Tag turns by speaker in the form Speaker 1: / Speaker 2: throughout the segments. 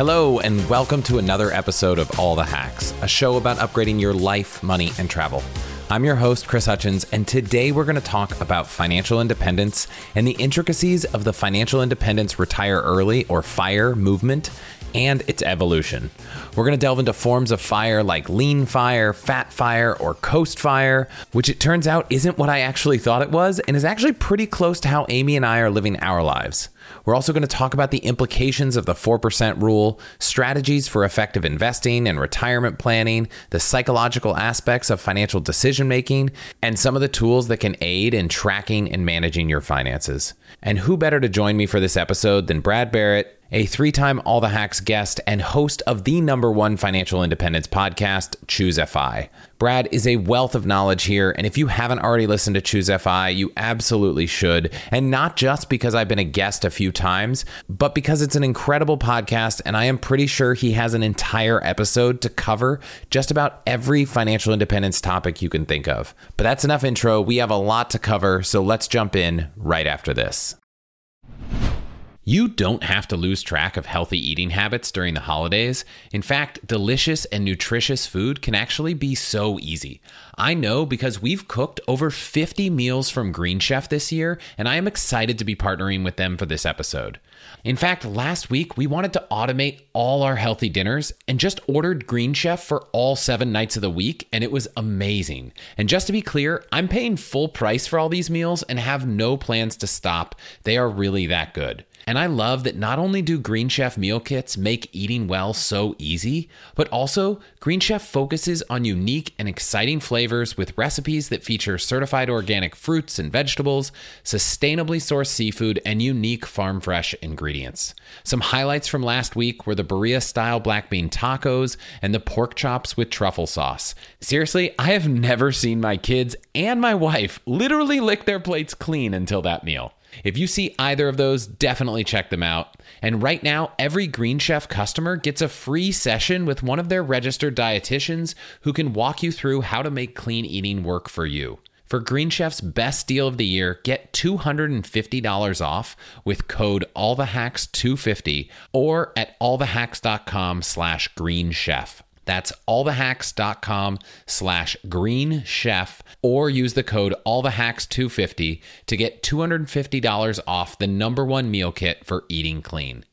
Speaker 1: Hello, and welcome to another episode of All the Hacks, a show about upgrading your life, money, and travel. I'm your host, Chris Hutchins, and today we're going to talk about financial independence and the intricacies of the financial independence retire early or FIRE movement and its evolution. We're going to delve into forms of fire like lean fire, fat fire, or coast fire, which it turns out isn't what I actually thought it was and is actually pretty close to how Amy and I are living our lives. We're also going to talk about the implications of the 4% rule, strategies for effective investing and retirement planning, the psychological aspects of financial decision making, and some of the tools that can aid in tracking and managing your finances. And who better to join me for this episode than Brad Barrett, a three time All the Hacks guest and host of the number one financial independence podcast, Choose FI. Brad is a wealth of knowledge here, and if you haven't already listened to Choose FI, you absolutely should. And not just because I've been a guest a few times, but because it's an incredible podcast, and I am pretty sure he has an entire episode to cover just about every financial independence topic you can think of. But that's enough intro. We have a lot to cover, so let's jump in right after this. You don't have to lose track of healthy eating habits during the holidays. In fact, delicious and nutritious food can actually be so easy. I know because we've cooked over 50 meals from Green Chef this year, and I am excited to be partnering with them for this episode. In fact, last week we wanted to automate all our healthy dinners and just ordered Green Chef for all seven nights of the week, and it was amazing. And just to be clear, I'm paying full price for all these meals and have no plans to stop. They are really that good. And I love that not only do Green Chef meal kits make eating well so easy, but also Green Chef focuses on unique and exciting flavors with recipes that feature certified organic fruits and vegetables, sustainably sourced seafood, and unique farm fresh ingredients. Some highlights from last week were the Birria style black bean tacos and the pork chops with truffle sauce. Seriously, I have never seen my kids and my wife literally lick their plates clean until that meal. If you see either of those, definitely check them out. And right now, every Green Chef customer gets a free session with one of their registered dietitians who can walk you through how to make clean eating work for you. For Green Chef's best deal of the year, get $250 off with code AllTheHacks250 or at allthehacks.com slash greenchef. That's allthehacks.com slash green chef or use the code allthehacks250 to get $250 off the number one meal kit for eating clean.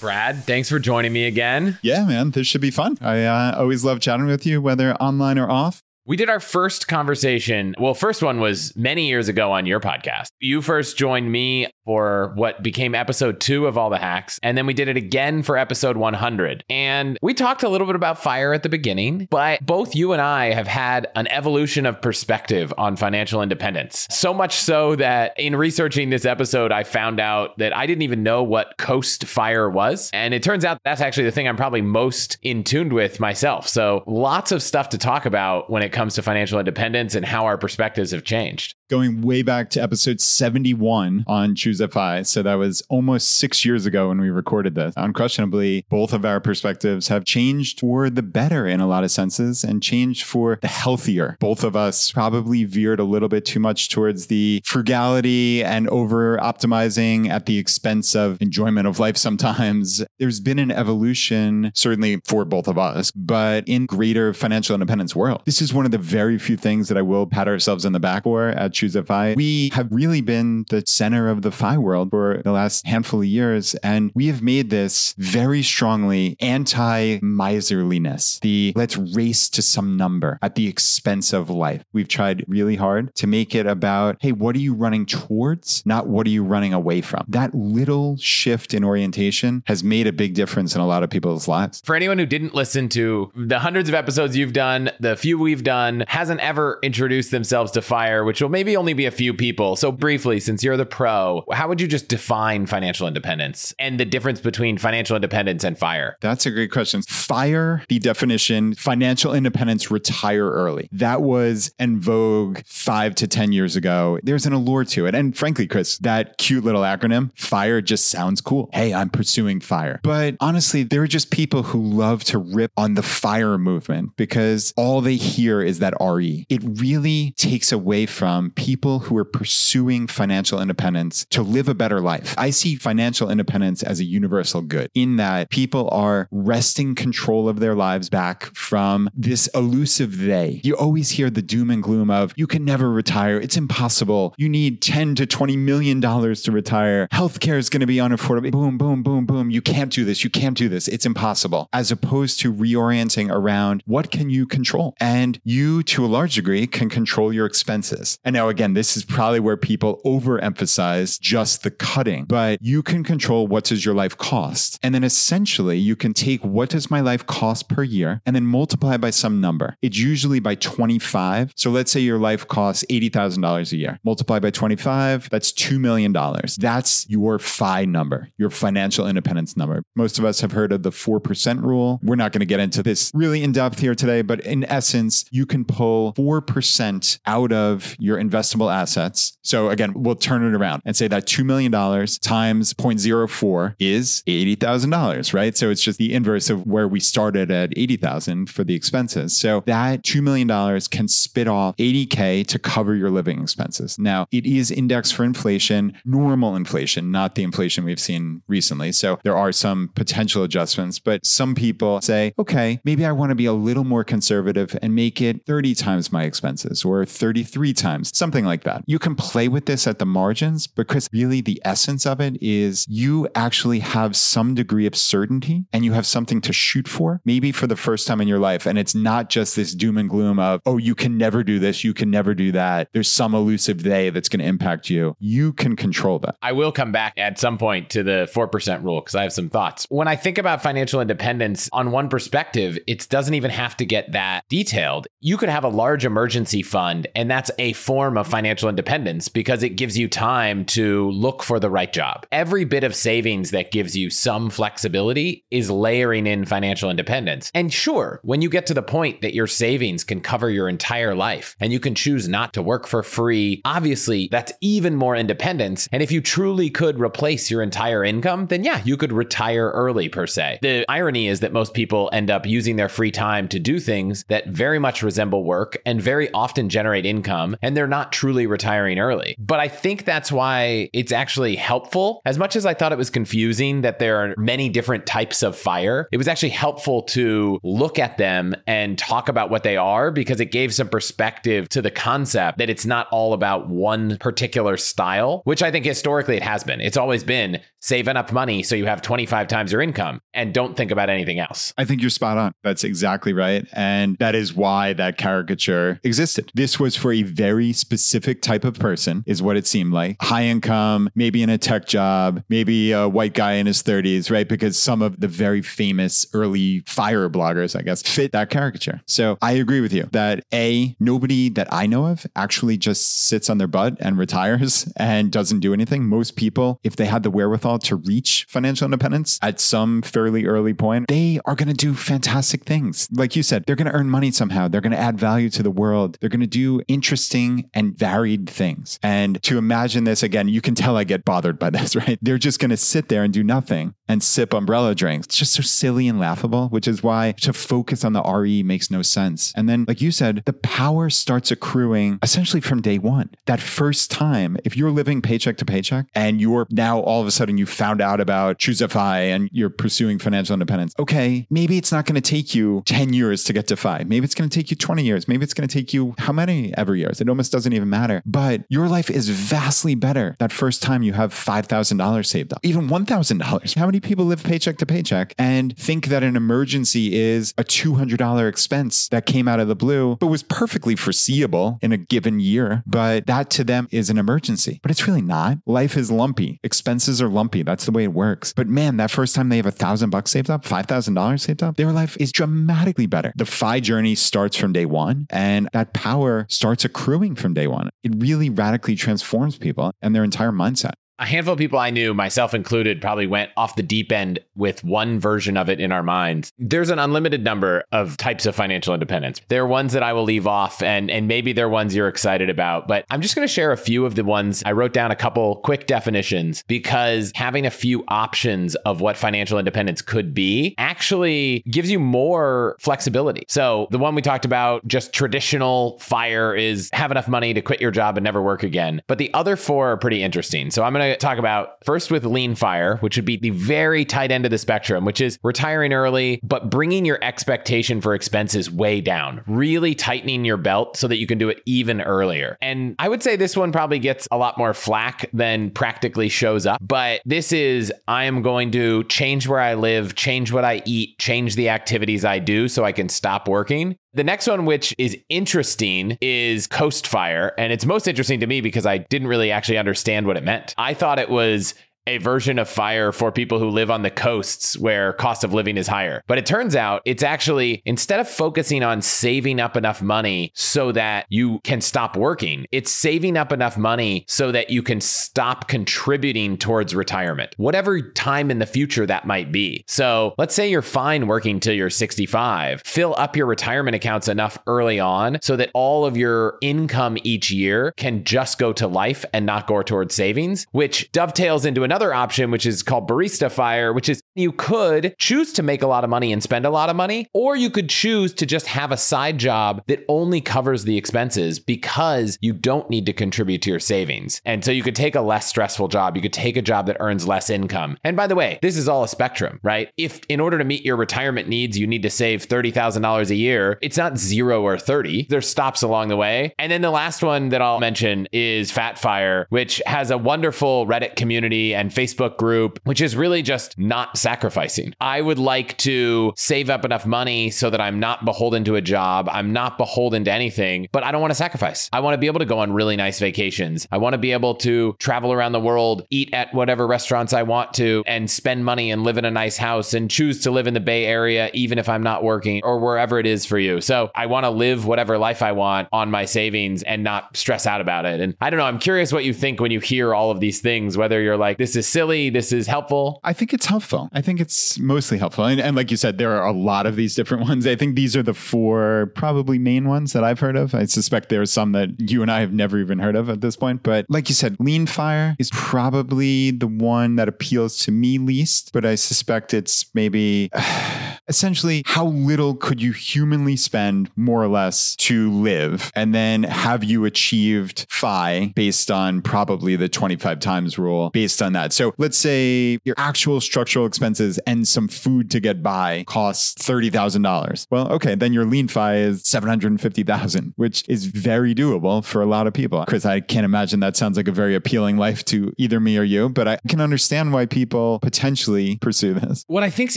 Speaker 1: Brad, thanks for joining me again.
Speaker 2: Yeah, man, this should be fun. I uh, always love chatting with you, whether online or off.
Speaker 1: We did our first conversation. Well, first one was many years ago on your podcast. You first joined me for what became episode two of All the Hacks. And then we did it again for episode 100. And we talked a little bit about fire at the beginning, but both you and I have had an evolution of perspective on financial independence. So much so that in researching this episode, I found out that I didn't even know what coast fire was. And it turns out that's actually the thing I'm probably most in tuned with myself. So lots of stuff to talk about when it comes to financial independence and how our perspectives have changed.
Speaker 2: Going way back to episode 71 on Choose FI. So that was almost six years ago when we recorded this. Unquestionably, both of our perspectives have changed for the better in a lot of senses and changed for the healthier. Both of us probably veered a little bit too much towards the frugality and over optimizing at the expense of enjoyment of life sometimes. There's been an evolution, certainly for both of us, but in greater financial independence world. This is one of the very few things that I will pat ourselves on the back for at Choose a FI. We have really been the center of the FI world for the last handful of years. And we have made this very strongly anti miserliness, the let's race to some number at the expense of life. We've tried really hard to make it about, hey, what are you running towards, not what are you running away from? That little shift in orientation has made a big difference in a lot of people's lives.
Speaker 1: For anyone who didn't listen to the hundreds of episodes you've done, the few we've done, hasn't ever introduced themselves to fire, which will maybe only be a few people. So, briefly, since you're the pro, how would you just define financial independence and the difference between financial independence and fire?
Speaker 2: That's a great question. Fire, the definition, financial independence, retire early. That was in vogue five to 10 years ago. There's an allure to it. And frankly, Chris, that cute little acronym, FIRE, just sounds cool. Hey, I'm pursuing fire. But honestly, there are just people who love to rip on the fire movement because all they hear is that RE. It really takes away from people who are pursuing financial independence to live a better life. I see financial independence as a universal good in that people are wresting control of their lives back from this elusive they. You always hear the doom and gloom of you can never retire. It's impossible. You need 10 to 20 million dollars to retire. Healthcare is going to be unaffordable. Boom, boom, boom, boom. You can't do this. You can't do this. It's impossible. As opposed to reorienting around what can you control? And you, to a large degree, can control your expenses. And now, again, this is probably where people overemphasize just the cutting, but you can control what does your life cost. And then essentially, you can take what does my life cost per year and then multiply by some number. It's usually by 25. So let's say your life costs $80,000 a year. Multiply by 25, that's $2 million. That's your FI number, your financial independence number. Most of us have heard of the 4% rule. We're not going to get into this really in depth here today, but in essence, you can pull 4% out of your investable assets. So again, we'll turn it around and say that $2 million times 0.04 is $80,000, right? So it's just the inverse of where we started at 80,000 for the expenses. So that $2 million can spit off 80K to cover your living expenses. Now, it is indexed for inflation, normal inflation, not the inflation we've seen recently. So there are some potential adjustments, but some people say, okay, maybe I want to be a little more conservative and make it 30 times my expenses or 33 times, something like that. You can play with this at the margins because really the essence of it is you actually have some degree of certainty and you have something to shoot for, maybe for the first time in your life. And it's not just this doom and gloom of, oh, you can never do this, you can never do that. There's some elusive day that's going to impact you. You can control that.
Speaker 1: I will come back at some point to the 4% rule because I have some thoughts. When I think about financial independence, on one perspective, it doesn't even have to get that detailed. You could have a large emergency fund, and that's a form of financial independence because it gives you time to look for the right job. Every bit of savings that gives you some flexibility is layering in financial independence. And sure, when you get to the point that your savings can cover your entire life and you can choose not to work for free, obviously that's even more independence. And if you truly could replace your entire income, then yeah, you could retire early per se. The irony is that most people end up using their free time to do things that very much resemble work and very often generate income, and they're not truly retiring early. But I think that's why it's actually helpful. As much as I thought it was confusing that there are many different types of fire, it was actually helpful to look at them and talk about what they are because it gave some perspective to the concept that it's not all about one particular style, which I think historically it has been. It's always been save enough money so you have 25 times your income and don't think about anything else.
Speaker 2: I think you're spot on. That's exactly right. And that is why that caricature existed. This was for a very specific type of person, is what it seemed like. High income, maybe in a tech job, maybe a white guy in his 30s, right? Because some of the very famous early fire bloggers, I guess, fit that caricature. So I agree with you that A, nobody that I know of actually just sits on their butt and retires and doesn't do anything. Most people, if they had the wherewithal to reach financial independence at some fairly early point, they are going to do fantastic things. Like you said, they're going to earn money somehow. They're going to add value to the world. They're going to do interesting and varied things. And to imagine this again, you can tell I get bothered by this, right? They're just going to sit there and do nothing and sip umbrella drinks. It's just so silly and laughable, which is why to focus on the RE makes no sense. And then, like you said, the power starts accruing essentially from day one. That first time, if you're living paycheck to paycheck and you're now all of a sudden you found out about choose a FI and you're pursuing financial independence, okay, maybe it's not going to take you 10 years to get to five. Maybe it's going to take you 20 years. Maybe it's going to take you how many ever years? It almost doesn't even matter. But your life is vastly better that first time you have $5,000 saved up, even $1,000. How many people live paycheck to paycheck and think that an emergency is a $200 expense that came out of the blue, but was perfectly foreseeable in a given year? But that to them is an emergency. But it's really not. Life is lumpy. Expenses are lumpy. That's the way it works. But man, that first time they have a thousand bucks saved up, $5,000 saved up, their life is dramatically better. The FI journey starts from day one and that power starts accruing from day one. It really radically transforms people and their entire mindset.
Speaker 1: A handful of people I knew, myself included, probably went off the deep end with one version of it in our minds. There's an unlimited number of types of financial independence. There are ones that I will leave off, and, and maybe they're ones you're excited about, but I'm just going to share a few of the ones. I wrote down a couple quick definitions because having a few options of what financial independence could be actually gives you more flexibility. So, the one we talked about, just traditional fire, is have enough money to quit your job and never work again. But the other four are pretty interesting. So, I'm going to to talk about first with lean fire, which would be the very tight end of the spectrum, which is retiring early, but bringing your expectation for expenses way down, really tightening your belt so that you can do it even earlier. And I would say this one probably gets a lot more flack than practically shows up, but this is I am going to change where I live, change what I eat, change the activities I do so I can stop working. The next one, which is interesting, is Coast Fire. And it's most interesting to me because I didn't really actually understand what it meant. I thought it was a version of fire for people who live on the coasts where cost of living is higher. But it turns out it's actually instead of focusing on saving up enough money so that you can stop working, it's saving up enough money so that you can stop contributing towards retirement, whatever time in the future that might be. So let's say you're fine working till you're 65, fill up your retirement accounts enough early on so that all of your income each year can just go to life and not go towards savings, which dovetails into another another option, which is called barista fire, which is you could choose to make a lot of money and spend a lot of money, or you could choose to just have a side job that only covers the expenses because you don't need to contribute to your savings. And so you could take a less stressful job. You could take a job that earns less income. And by the way, this is all a spectrum, right? If in order to meet your retirement needs, you need to save $30,000 a year, it's not zero or 30. There's stops along the way. And then the last one that I'll mention is Fat Fire, which has a wonderful Reddit community and and Facebook group, which is really just not sacrificing. I would like to save up enough money so that I'm not beholden to a job. I'm not beholden to anything, but I don't want to sacrifice. I want to be able to go on really nice vacations. I want to be able to travel around the world, eat at whatever restaurants I want to, and spend money and live in a nice house and choose to live in the Bay Area, even if I'm not working or wherever it is for you. So I want to live whatever life I want on my savings and not stress out about it. And I don't know, I'm curious what you think when you hear all of these things, whether you're like, this is silly. This is helpful.
Speaker 2: I think it's helpful. I think it's mostly helpful. And, and, like you said, there are a lot of these different ones. I think these are the four probably main ones that I've heard of. I suspect there are some that you and I have never even heard of at this point. But like you said, Lean Fire is probably the one that appeals to me least. But I suspect it's maybe. essentially how little could you humanly spend more or less to live and then have you achieved FI based on probably the 25 times rule based on that. So let's say your actual structural expenses and some food to get by costs $30,000. Well, okay, then your lean FI is 750,000, which is very doable for a lot of people. Chris, I can't imagine that sounds like a very appealing life to either me or you, but I can understand why people potentially pursue this.
Speaker 1: What I think is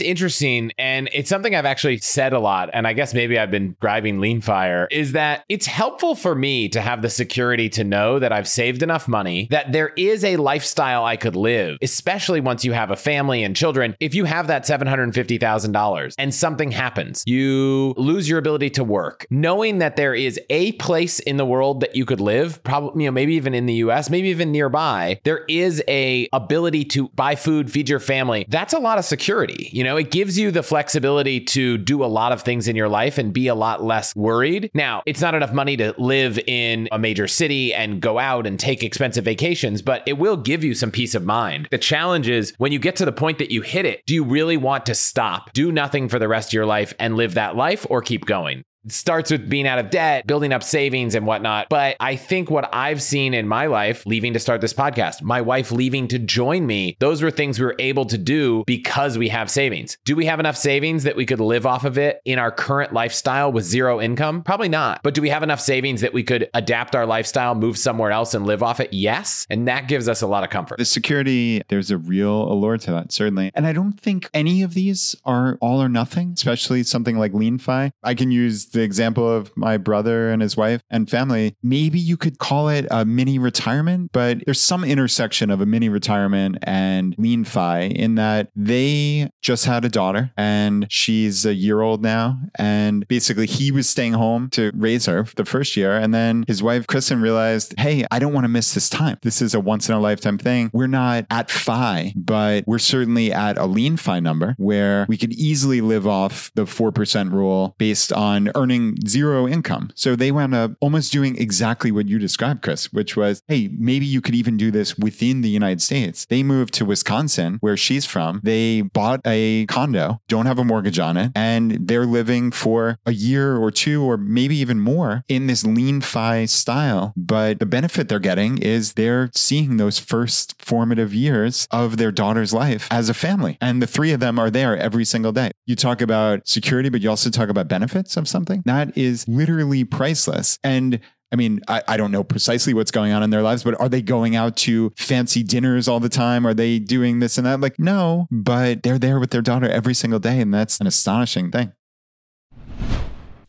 Speaker 1: interesting and it's something I've actually said a lot, and I guess maybe I've been driving lean fire, is that it's helpful for me to have the security to know that I've saved enough money, that there is a lifestyle I could live, especially once you have a family and children. If you have that $750,000 and something happens, you lose your ability to work, knowing that there is a place in the world that you could live, probably, you know, maybe even in the US, maybe even nearby, there is a ability to buy food, feed your family. That's a lot of security. You know, it gives you the flexibility ability to do a lot of things in your life and be a lot less worried. Now, it's not enough money to live in a major city and go out and take expensive vacations, but it will give you some peace of mind. The challenge is when you get to the point that you hit it, do you really want to stop, do nothing for the rest of your life and live that life or keep going? Starts with being out of debt, building up savings and whatnot. But I think what I've seen in my life, leaving to start this podcast, my wife leaving to join me, those were things we were able to do because we have savings. Do we have enough savings that we could live off of it in our current lifestyle with zero income? Probably not. But do we have enough savings that we could adapt our lifestyle, move somewhere else and live off it? Yes. And that gives us a lot of comfort.
Speaker 2: The security, there's a real allure to that, certainly. And I don't think any of these are all or nothing, especially something like LeanFi. I can use the the example of my brother and his wife and family, maybe you could call it a mini retirement, but there's some intersection of a mini retirement and lean fi in that they just had a daughter and she's a year old now. And basically, he was staying home to raise her the first year. And then his wife, Kristen, realized, hey, I don't want to miss this time. This is a once in a lifetime thing. We're not at FI, but we're certainly at a lean FI number where we could easily live off the 4% rule based on zero income. So they wound up almost doing exactly what you described, Chris, which was, hey, maybe you could even do this within the United States. They moved to Wisconsin, where she's from. They bought a condo, don't have a mortgage on it, and they're living for a year or two or maybe even more in this lean fi style. But the benefit they're getting is they're seeing those first formative years of their daughter's life as a family. And the three of them are there every single day. You talk about security, but you also talk about benefits of something that is literally priceless. And I mean, I, I, don't know precisely what's going on in their lives, but are they going out to fancy dinners all the time? Are they doing this and that? Like, no, but they're there with their daughter every single day. And that's an astonishing thing.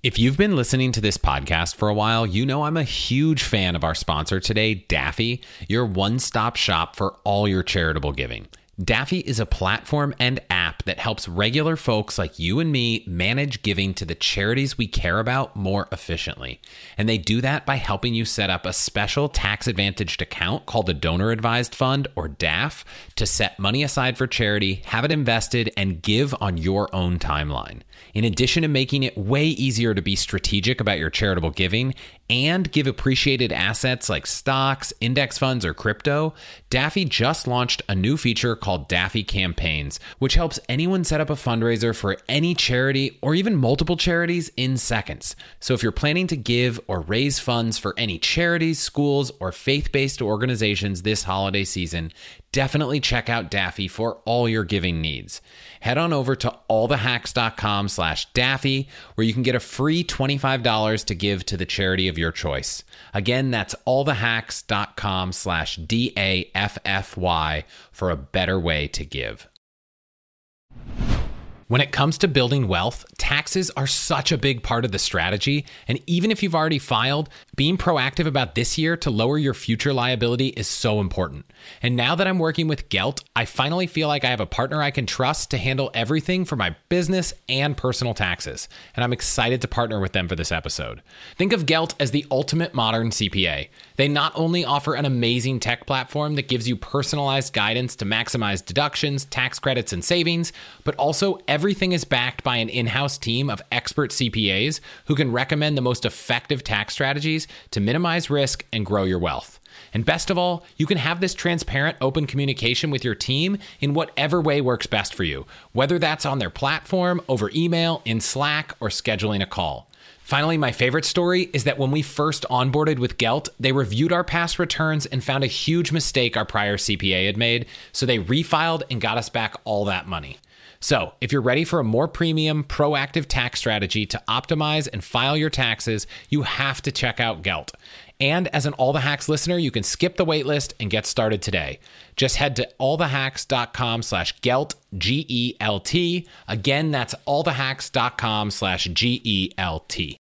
Speaker 1: If you've been listening to this podcast for a while, you know I'm a huge fan of our sponsor today, Daffy, your one stop shop for all your charitable giving. Daffy is a platform and app that helps regular folks like you and me manage giving to the charities we care about more efficiently. And they do that by helping you set up a special tax advantaged account called a Donor Advised Fund or DAF to set money aside for charity, have it invested, and give on your own timeline. In addition to making it way easier to be strategic about your charitable giving and give appreciated assets like stocks, index funds, or crypto, Daffy just launched a new feature called Daffy Campaigns, which helps anyone set up a fundraiser for any charity or even multiple charities in seconds. So if you're planning to give or raise funds for any charities, schools, or faith based organizations this holiday season, definitely check out Daffy for all your giving needs. Head on over to allthehacks.com slash Daffy, where you can get a free $25 to give to the charity of your choice. Again, that's allthehacks.com slash D-A-F-F-Y for a better way to give. When it comes to building wealth, taxes are such a big part of the strategy. And even if you've already filed, being proactive about this year to lower your future liability is so important. And now that I'm working with Gelt, I finally feel like I have a partner I can trust to handle everything for my business and personal taxes. And I'm excited to partner with them for this episode. Think of Gelt as the ultimate modern CPA. They not only offer an amazing tech platform that gives you personalized guidance to maximize deductions, tax credits, and savings, but also everything is backed by an in house team of expert CPAs who can recommend the most effective tax strategies to minimize risk and grow your wealth. And best of all, you can have this transparent, open communication with your team in whatever way works best for you, whether that's on their platform, over email, in Slack, or scheduling a call. Finally, my favorite story is that when we first onboarded with Gelt, they reviewed our past returns and found a huge mistake our prior CPA had made, so they refiled and got us back all that money. So, if you're ready for a more premium, proactive tax strategy to optimize and file your taxes, you have to check out Gelt. And as an All the Hacks listener, you can skip the waitlist and get started today. Just head to allthehacks.com slash gelt, G-E-L-T. Again, that's allthehacks.com slash G-E-L-T.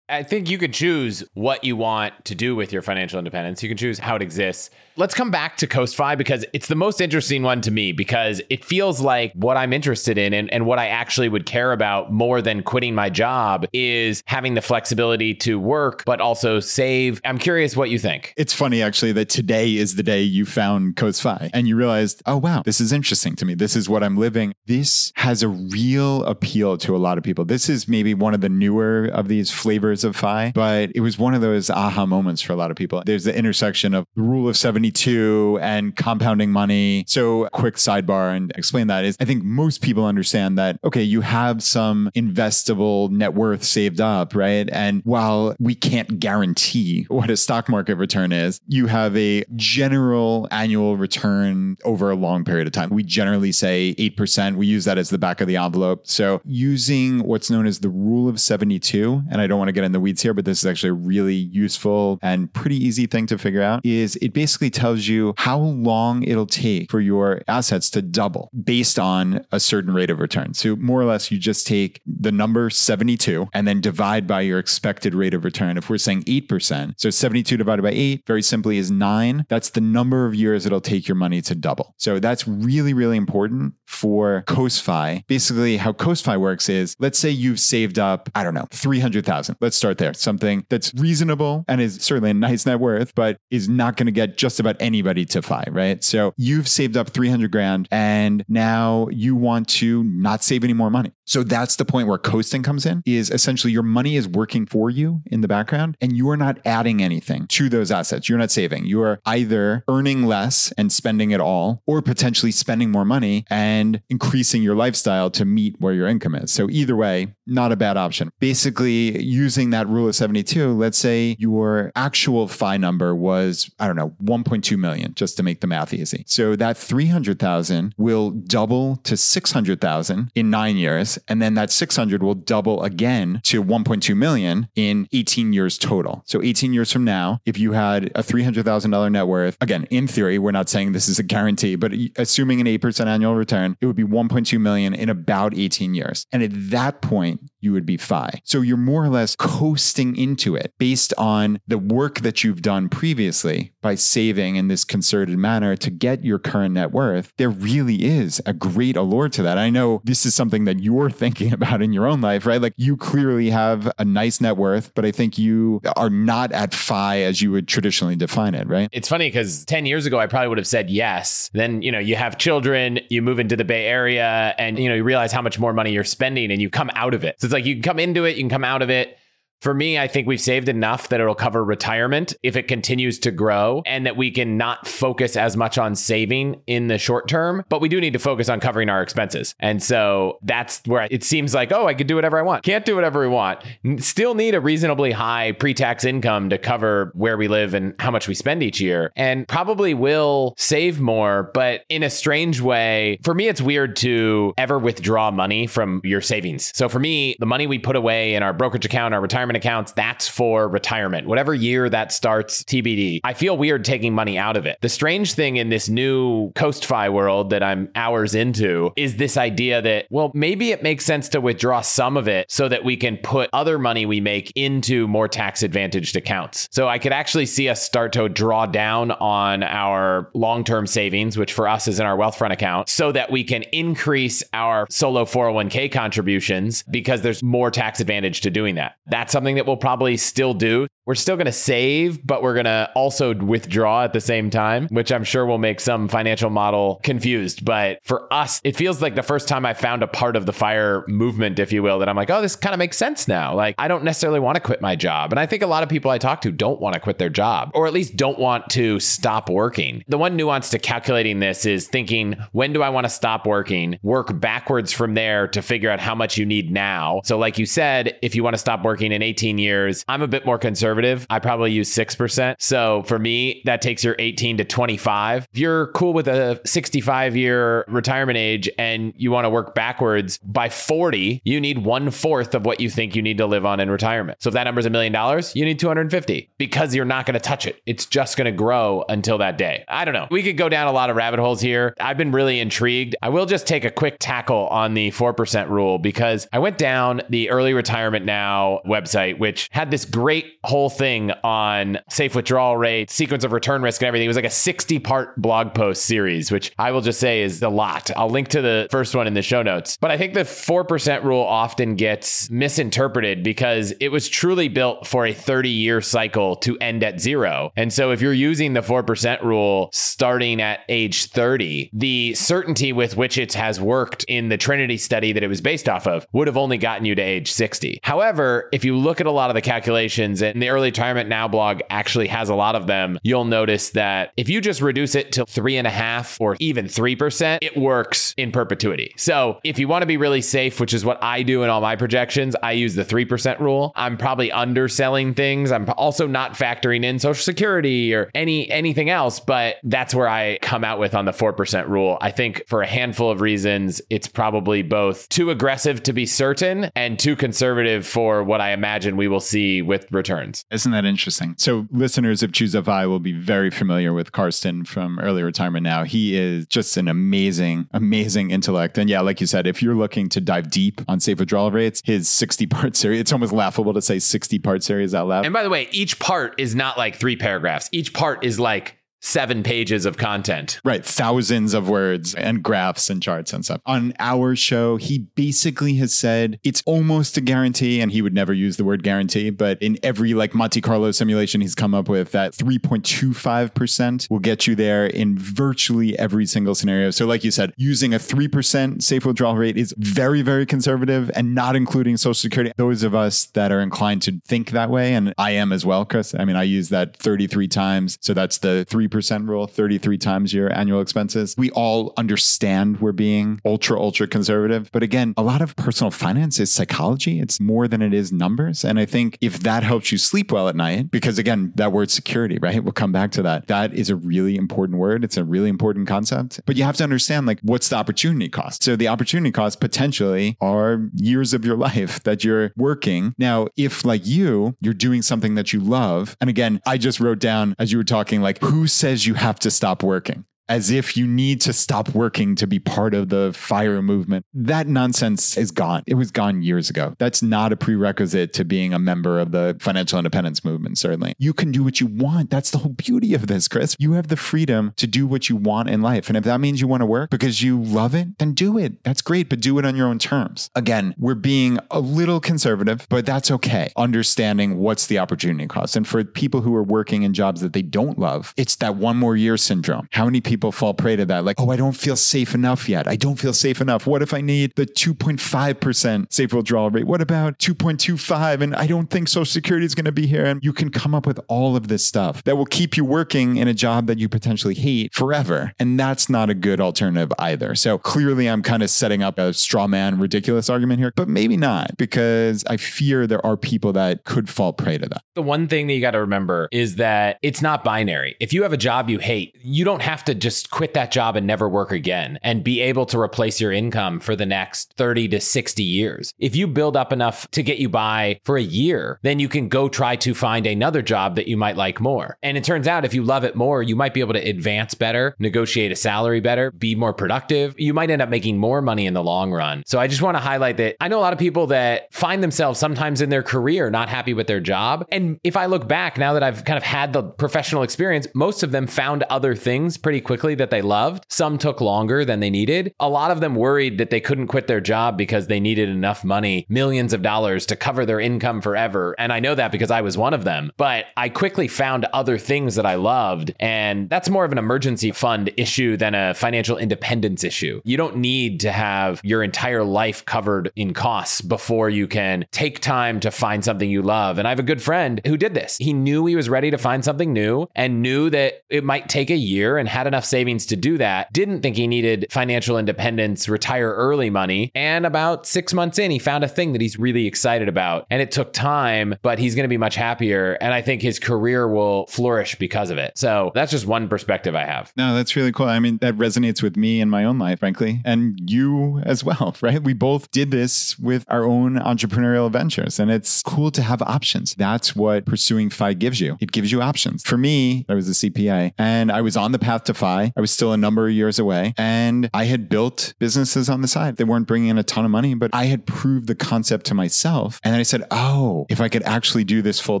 Speaker 3: I think you could choose what you want to do with your financial independence. You can choose how it exists. Let's come back to CoastFi because it's the most interesting one to me because it feels like what I'm interested in and, and what I actually would care about more than quitting my job is having the flexibility to work, but also save. I'm curious what you think.
Speaker 2: It's funny actually that today is the day you found CoastFi and you realized, oh, wow, this is interesting to me. This is what I'm living. This has a real appeal to a lot of people. This is maybe one of the newer of these flavors of Fi, but it was one of those aha moments for a lot of people. There's the intersection of the rule of 72 and compounding money. So, quick sidebar and explain that is I think most people understand that, okay, you have some investable net worth saved up, right? And while we can't guarantee what a stock market return is, you have a general annual return over a long period of time. We generally say 8%. We use that as the back of the envelope. So, using what's known as the rule of 72, and I don't want to get in the weeds here, but this is actually a really useful and pretty easy thing to figure out is it basically tells you how long it'll take for your assets to double based on a certain rate of return. So more or less you just take the number 72 and then divide by your expected rate of return. If we're saying 8%, so 72 divided by 8 very simply is 9. That's the number of years it'll take your money to double. So that's really really important for CoastFi. Basically how CoastFi works is let's say you've saved up, I don't know, 300,000. Let's start there. Something that's reasonable and is certainly a nice net worth, but is not going to get just about anybody to FI, right? So you've saved up 300 grand and now you want to not save any more money. So that's the point where coasting comes in is essentially your money is working for you in the background and you are not adding anything to those assets. You're not saving. You are either earning less and spending it all or potentially spending more money and increasing your lifestyle to meet where your income is. So either way, not a bad option. Basically, using that rule of 72, let's say your actual FI number was, I don't know, 1.2 million, just to make the math easy. So that 300,000 will double to 600,000 in nine years. And then that 600 will double again to 1.2 million in 18 years total. So 18 years from now, if you had a $300,000 net worth, again, in theory, we're not saying this is a guarantee, but assuming an 8% annual return, it would be 1.2 million in about 18 years. And at that point, you would be FI. So you're more or less coasting into it based on the work that you've done previously by saving in this concerted manner to get your current net worth. There really is a great allure to that. I know this is something that you're thinking about in your own life, right? Like you clearly have a nice net worth, but I think you are not at FI as you would traditionally define it, right?
Speaker 1: It's funny because 10 years ago, I probably would have said yes. Then, you know, you have children, you move into the Bay Area, and, you know, you realize how much more money you're spending and you come out of it. So it's like you can come into it, you can come out of it. For me, I think we've saved enough that it'll cover retirement if it continues to grow and that we can not focus as much on saving in the short term, but we do need to focus on covering our expenses. And so that's where it seems like, oh, I could do whatever I want. Can't do whatever we want. Still need a reasonably high pre tax income to cover where we live and how much we spend each year. And probably will save more, but in a strange way, for me, it's weird to ever withdraw money from your savings. So for me, the money we put away in our brokerage account, our retirement retirement accounts, that's for retirement. Whatever year that starts, TBD. I feel weird taking money out of it. The strange thing in this new CoastFi world that I'm hours into is this idea that, well, maybe it makes sense to withdraw some of it so that we can put other money we make into more tax advantaged accounts. So I could actually see us start to draw down on our long term savings, which for us is in our Wealthfront account, so that we can increase our solo 401k contributions because there's more tax advantage to doing that. That's something that we'll probably still do. We're still going to save, but we're going to also withdraw at the same time, which I'm sure will make some financial model confused. But for us, it feels like the first time I found a part of the fire movement, if you will, that I'm like, oh, this kind of makes sense now. Like, I don't necessarily want to quit my job. And I think a lot of people I talk to don't want to quit their job, or at least don't want to stop working. The one nuance to calculating this is thinking, when do I want to stop working? Work backwards from there to figure out how much you need now. So, like you said, if you want to stop working in 18 years, I'm a bit more conservative conservative, I probably use 6%. So for me, that takes your 18 to 25. If you're cool with a 65 year retirement age and you want to work backwards by 40, you need one fourth of what you think you need to live on in retirement. So if that number is a million dollars, you need 250 because you're not going to touch it. It's just going to grow until that day. I don't know. We could go down a lot of rabbit holes here. I've been really intrigued. I will just take a quick tackle on the 4% rule because I went down the early retirement now website, which had this great whole thing on safe withdrawal rate, sequence of return risk, and everything. It was like a 60 part blog post series, which I will just say is a lot. I'll link to the first one in the show notes. But I think the 4% rule often gets misinterpreted because it was truly built for a 30 year cycle to end at zero. And so if you're using the 4% rule starting at age 30, the certainty with which it has worked in the Trinity study that it was based off of would have only gotten you to age 60. However, if you look at a lot of the calculations and the Early Retirement Now blog actually has a lot of them. You'll notice that if you just reduce it to three and a half or even 3%, it works in perpetuity. So if you want to be really safe, which is what I do in all my projections, I use the 3% rule. I'm probably underselling things. I'm also not factoring in social security or any anything else, but that's where I come out with on the 4% rule. I think for a handful of reasons, it's probably both too aggressive to be certain and too conservative for what I imagine we will see with returns.
Speaker 2: Isn't that interesting? So listeners of Choose FI will be very familiar with Karsten from early retirement now. He is just an amazing, amazing intellect. And yeah, like you said, if you're looking to dive deep on safe withdrawal rates, his 60 part series, it's almost laughable to say 60 part series out loud.
Speaker 1: And by the way, each part is not like three paragraphs. Each part is like seven pages of content.
Speaker 2: Right. Thousands of words and graphs and charts and stuff. On our show, he basically has said it's almost a guarantee, and he would never use the word guarantee, but in every like Monte Carlo simulation he's come up with, that 3.25% will get you there in virtually every single scenario. So, like you said, using a 3% safe withdrawal rate is very, very conservative and not including Social Security. Those of us that are inclined to think that way, and I am as well, Chris. I mean, I use that 33 times. So that's the 3 percent rule, 33 times your annual expenses. We all understand we're being ultra, ultra conservative. But again, a lot of personal finance is psychology. It's more than it is numbers. And I think if that helps you sleep well at night, because again, that word security, right? We'll come back to that. That is a really important word. It's a really important concept. But you have to understand like what's the opportunity cost? So the opportunity cost potentially are years of your life that you're working. Now, if like you, you're doing something that you love, and again, I just wrote down as you were talking, like who says you have to stop working as if you need to stop working to be part of the fire movement. That nonsense is gone. It was gone years ago. That's not a prerequisite to being a member of the financial independence movement, certainly. You can do what you want. That's the whole beauty of this, Chris. You have the freedom to do what you want in life. And if that means you want to work because you love it, then do it. That's great, but do it on your own terms. Again, we're being a little conservative, but that's okay. Understanding what's the opportunity cost. And for people who are working in jobs that they don't love, it's that one more year syndrome. How many people people fall prey to that. Like, oh, I don't feel safe enough yet. I don't feel safe enough. What if I need the 2.5% safe withdrawal rate? What about 2.25? And I don't think Social Security is going to be here. And you can come up with all of this stuff that will keep you working in a job that you potentially hate forever. And that's not a good alternative either. So clearly, I'm kind of setting up a straw man, ridiculous argument here, but maybe not because I fear there are people that could fall prey to that.
Speaker 1: The one thing that you got to remember is that it's not binary. If you have a job you hate, you don't have to just quit that job and never work again and be able to replace your income for the next 30 to 60 years. If you build up enough to get you by for a year, then you can go try to find another job that you might like more. And it turns out if you love it more, you might be able to advance better, negotiate a salary better, be more productive. You might end up making more money in the long run. So I just want to highlight that I know a lot of people that find themselves sometimes in their career not happy with their job. And if I look back now that I've kind of had the professional experience, most of them found other things pretty quickly quickly that they loved. Some took longer than they needed. A lot of them worried that they couldn't quit their job because they needed enough money, millions of dollars to cover their income forever. And I know that because I was one of them. But I quickly found other things that I loved. And that's more of an emergency fund issue than a financial independence issue. You don't need to have your entire life covered in costs before you can take time to find something you love. And I have a good friend who did this. He knew he was ready to find something new and knew that it might take a year and had enough savings to do that, didn't think he needed financial independence, retire early money. And about six months in, he found a thing that he's really excited about. And it took time, but he's going to be much happier. And I think his career will flourish because of it. So that's just one perspective I have.
Speaker 2: No, that's really cool. I mean, that resonates with me in my own life, frankly, and you as well, right? We both did this with our own entrepreneurial ventures, and it's cool to have options. That's what pursuing FI gives you. It gives you options. For me, I was a CPA and I was on the path to FI I was still a number of years away and I had built businesses on the side. They weren't bringing in a ton of money, but I had proved the concept to myself. And then I said, oh, if I could actually do this full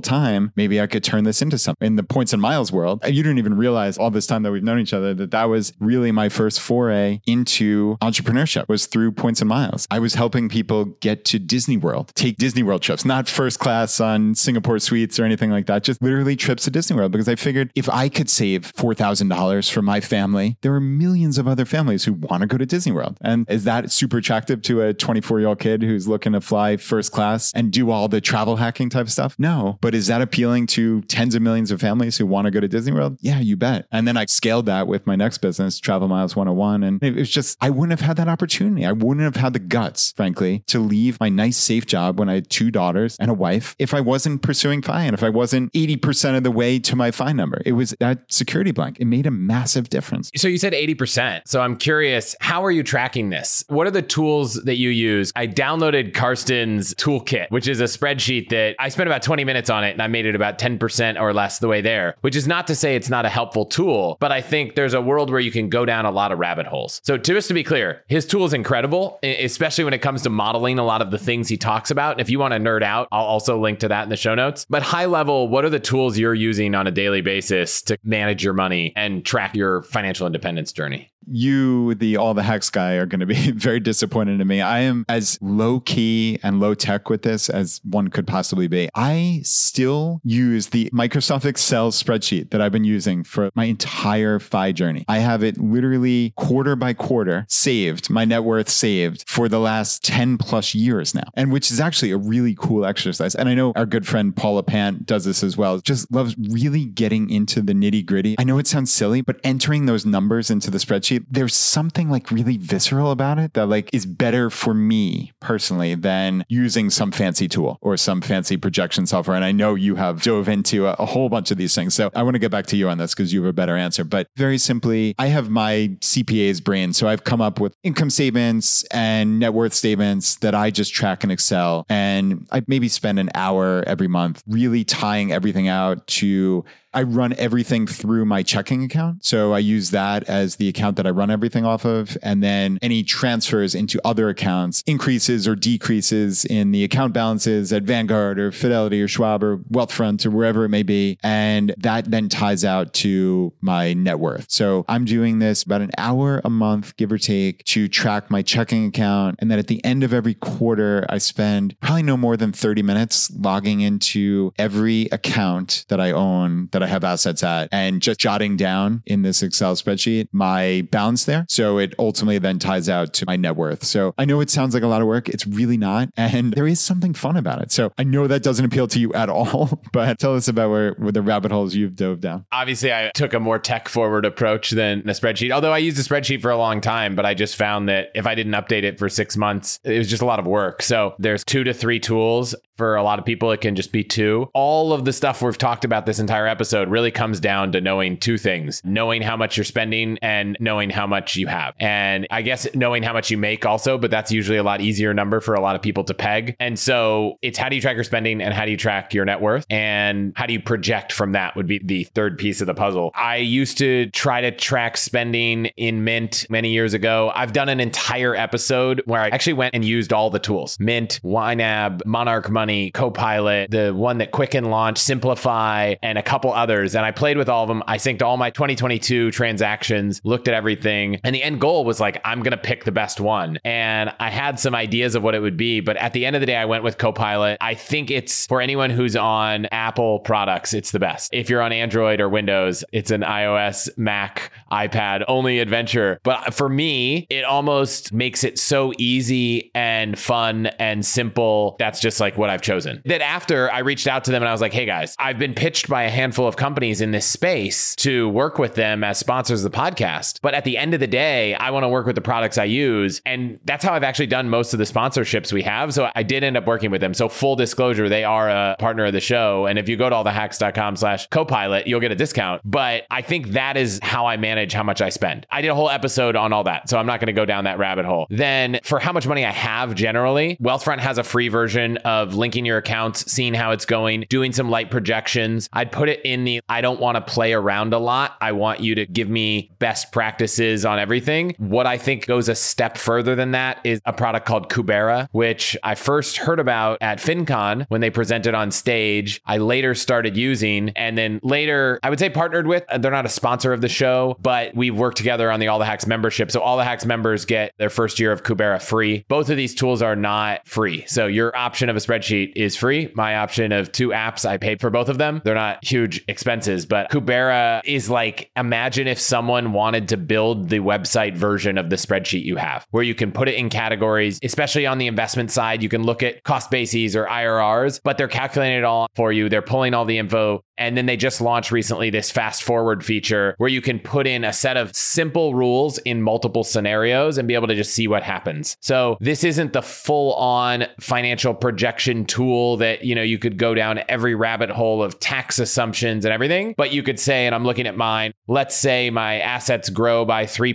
Speaker 2: time, maybe I could turn this into something. In the points and miles world, you didn't even realize all this time that we've known each other that that was really my first foray into entrepreneurship was through points and miles. I was helping people get to Disney World, take Disney World trips, not first class on Singapore suites or anything like that, just literally trips to Disney World because I figured if I could save $4,000 for my my family. There are millions of other families who want to go to Disney World. And is that super attractive to a 24 year old kid who's looking to fly first class and do all the travel hacking type of stuff? No. But is that appealing to tens of millions of families who want to go to Disney World? Yeah, you bet. And then I scaled that with my next business, Travel Miles 101. And it was just, I wouldn't have had that opportunity. I wouldn't have had the guts, frankly, to leave my nice, safe job when I had two daughters and a wife if I wasn't pursuing FI and if I wasn't 80% of the way to my FI number. It was that security blank. It made a massive difference.
Speaker 1: So you said 80%. So I'm curious, how are you tracking this? What are the tools that you use? I downloaded Karsten's toolkit, which is a spreadsheet that I spent about 20 minutes on it and I made it about 10% or less the way there, which is not to say it's not a helpful tool, but I think there's a world where you can go down a lot of rabbit holes. So to just to be clear, his tool is incredible, especially when it comes to modeling a lot of the things he talks about. And if you want to nerd out, I'll also link to that in the show notes. But high level, what are the tools you're using on a daily basis to manage your money and track your financial independence journey?
Speaker 2: you, the all the hacks guy, are going to be very disappointed in me. I am as low key and low tech with this as one could possibly be. I still use the Microsoft Excel spreadsheet that I've been using for my entire FI journey. I have it literally quarter by quarter saved, my net worth saved for the last 10 plus years now, and which is actually a really cool exercise. And I know our good friend Paula Pant does this as well, just loves really getting into the nitty gritty. I know it sounds silly, but entering those numbers into the spreadsheet there's something like really visceral about it that like is better for me personally than using some fancy tool or some fancy projection software. And I know you have dove into a, a whole bunch of these things. So I want to get back to you on this because you have a better answer. But very simply, I have my CPA's brain. So I've come up with income statements and net worth statements that I just track in Excel. And I maybe spend an hour every month really tying everything out to I run everything through my checking account. So I use that as the account that I run everything off of. And then any transfers into other accounts, increases or decreases in the account balances at Vanguard or Fidelity or Schwab or Wealthfront or wherever it may be. And that then ties out to my net worth. So I'm doing this about an hour a month, give or take, to track my checking account. And then at the end of every quarter, I spend probably no more than 30 minutes logging into every account that I own that that I have assets at and just jotting down in this Excel spreadsheet my balance there. So it ultimately then ties out to my net worth. So I know it sounds like a lot of work. It's really not. And there is something fun about it. So I know that doesn't appeal to you at all, but tell us about where, where the rabbit holes you've dove down.
Speaker 1: Obviously, I took a more tech forward approach than a spreadsheet, although I used a spreadsheet for a long time, but I just found that if I didn't update it for six months, it was just a lot of work. So there's two to three tools. For a lot of people, it can just be two. All of the stuff we've talked about this entire episode episode really comes down to knowing two things knowing how much you're spending and knowing how much you have. And I guess knowing how much you make also, but that's usually a lot easier number for a lot of people to peg. And so it's how do you track your spending and how do you track your net worth and how do you project from that would be the third piece of the puzzle. I used to try to track spending in Mint many years ago. I've done an entire episode where I actually went and used all the tools Mint, YNAB, Monarch Money, Copilot, the one that Quicken launched, Simplifi, and a couple others. And I played with all of them. I synced all my 2022 transactions, looked at everything. And the end goal was like, I'm going to pick the best one. And I had some ideas of what it would be. But at the end of the day, I went with Copilot. I think it's for anyone who's on Apple products, it's the best. If you're on Android or Windows, it's an iOS, Mac, iPad only adventure. But for me, it almost makes it so easy and fun and simple. That's just like what I've chosen. That after I reached out to them and I was like, hey guys, I've been pitched by a handful of companies in this space to work with them as sponsors of the podcast. But at the end of the day, I want to work with the products I use. And that's how I've actually done most of the sponsorships we have. So I did end up working with them. So full disclosure, they are a partner of the show. And if you go to allthehacks.com slash copilot, you'll get a discount. But I think that is how I manage how much I spend. I did a whole episode on all that. So I'm not going to go down that rabbit hole. Then for how much money I have generally, Wealthfront has a free version of linking your accounts, seeing how it's going, doing some light projections. I'd put it in in the I don't want to play around a lot. I want you to give me best practices on everything. What I think goes a step further than that is a product called Kubera, which I first heard about at FinCon when they presented on stage. I later started using and then later I would say partnered with. Uh, they're not a sponsor of the show, but we've worked together on the All the Hacks membership. So All the Hacks members get their first year of Kubera free. Both of these tools are not free. So your option of a spreadsheet is free. My option of two apps, I paid for both of them. They're not huge expenses. But Kubera is like imagine if someone wanted to build the website version of the spreadsheet you have, where you can put it in categories, especially on the investment side. You can look at cost bases or IRRs, but they're calculating it all for you. They're pulling all the info. And then they just launched recently this fast forward feature where you can put in a set of simple rules in multiple scenarios and be able to just see what happens. So this isn't the full on financial projection tool that, you know, you could go down every rabbit hole of tax assumptions and everything, but you could say, and I'm looking at mine, let's say my assets grow by 3%,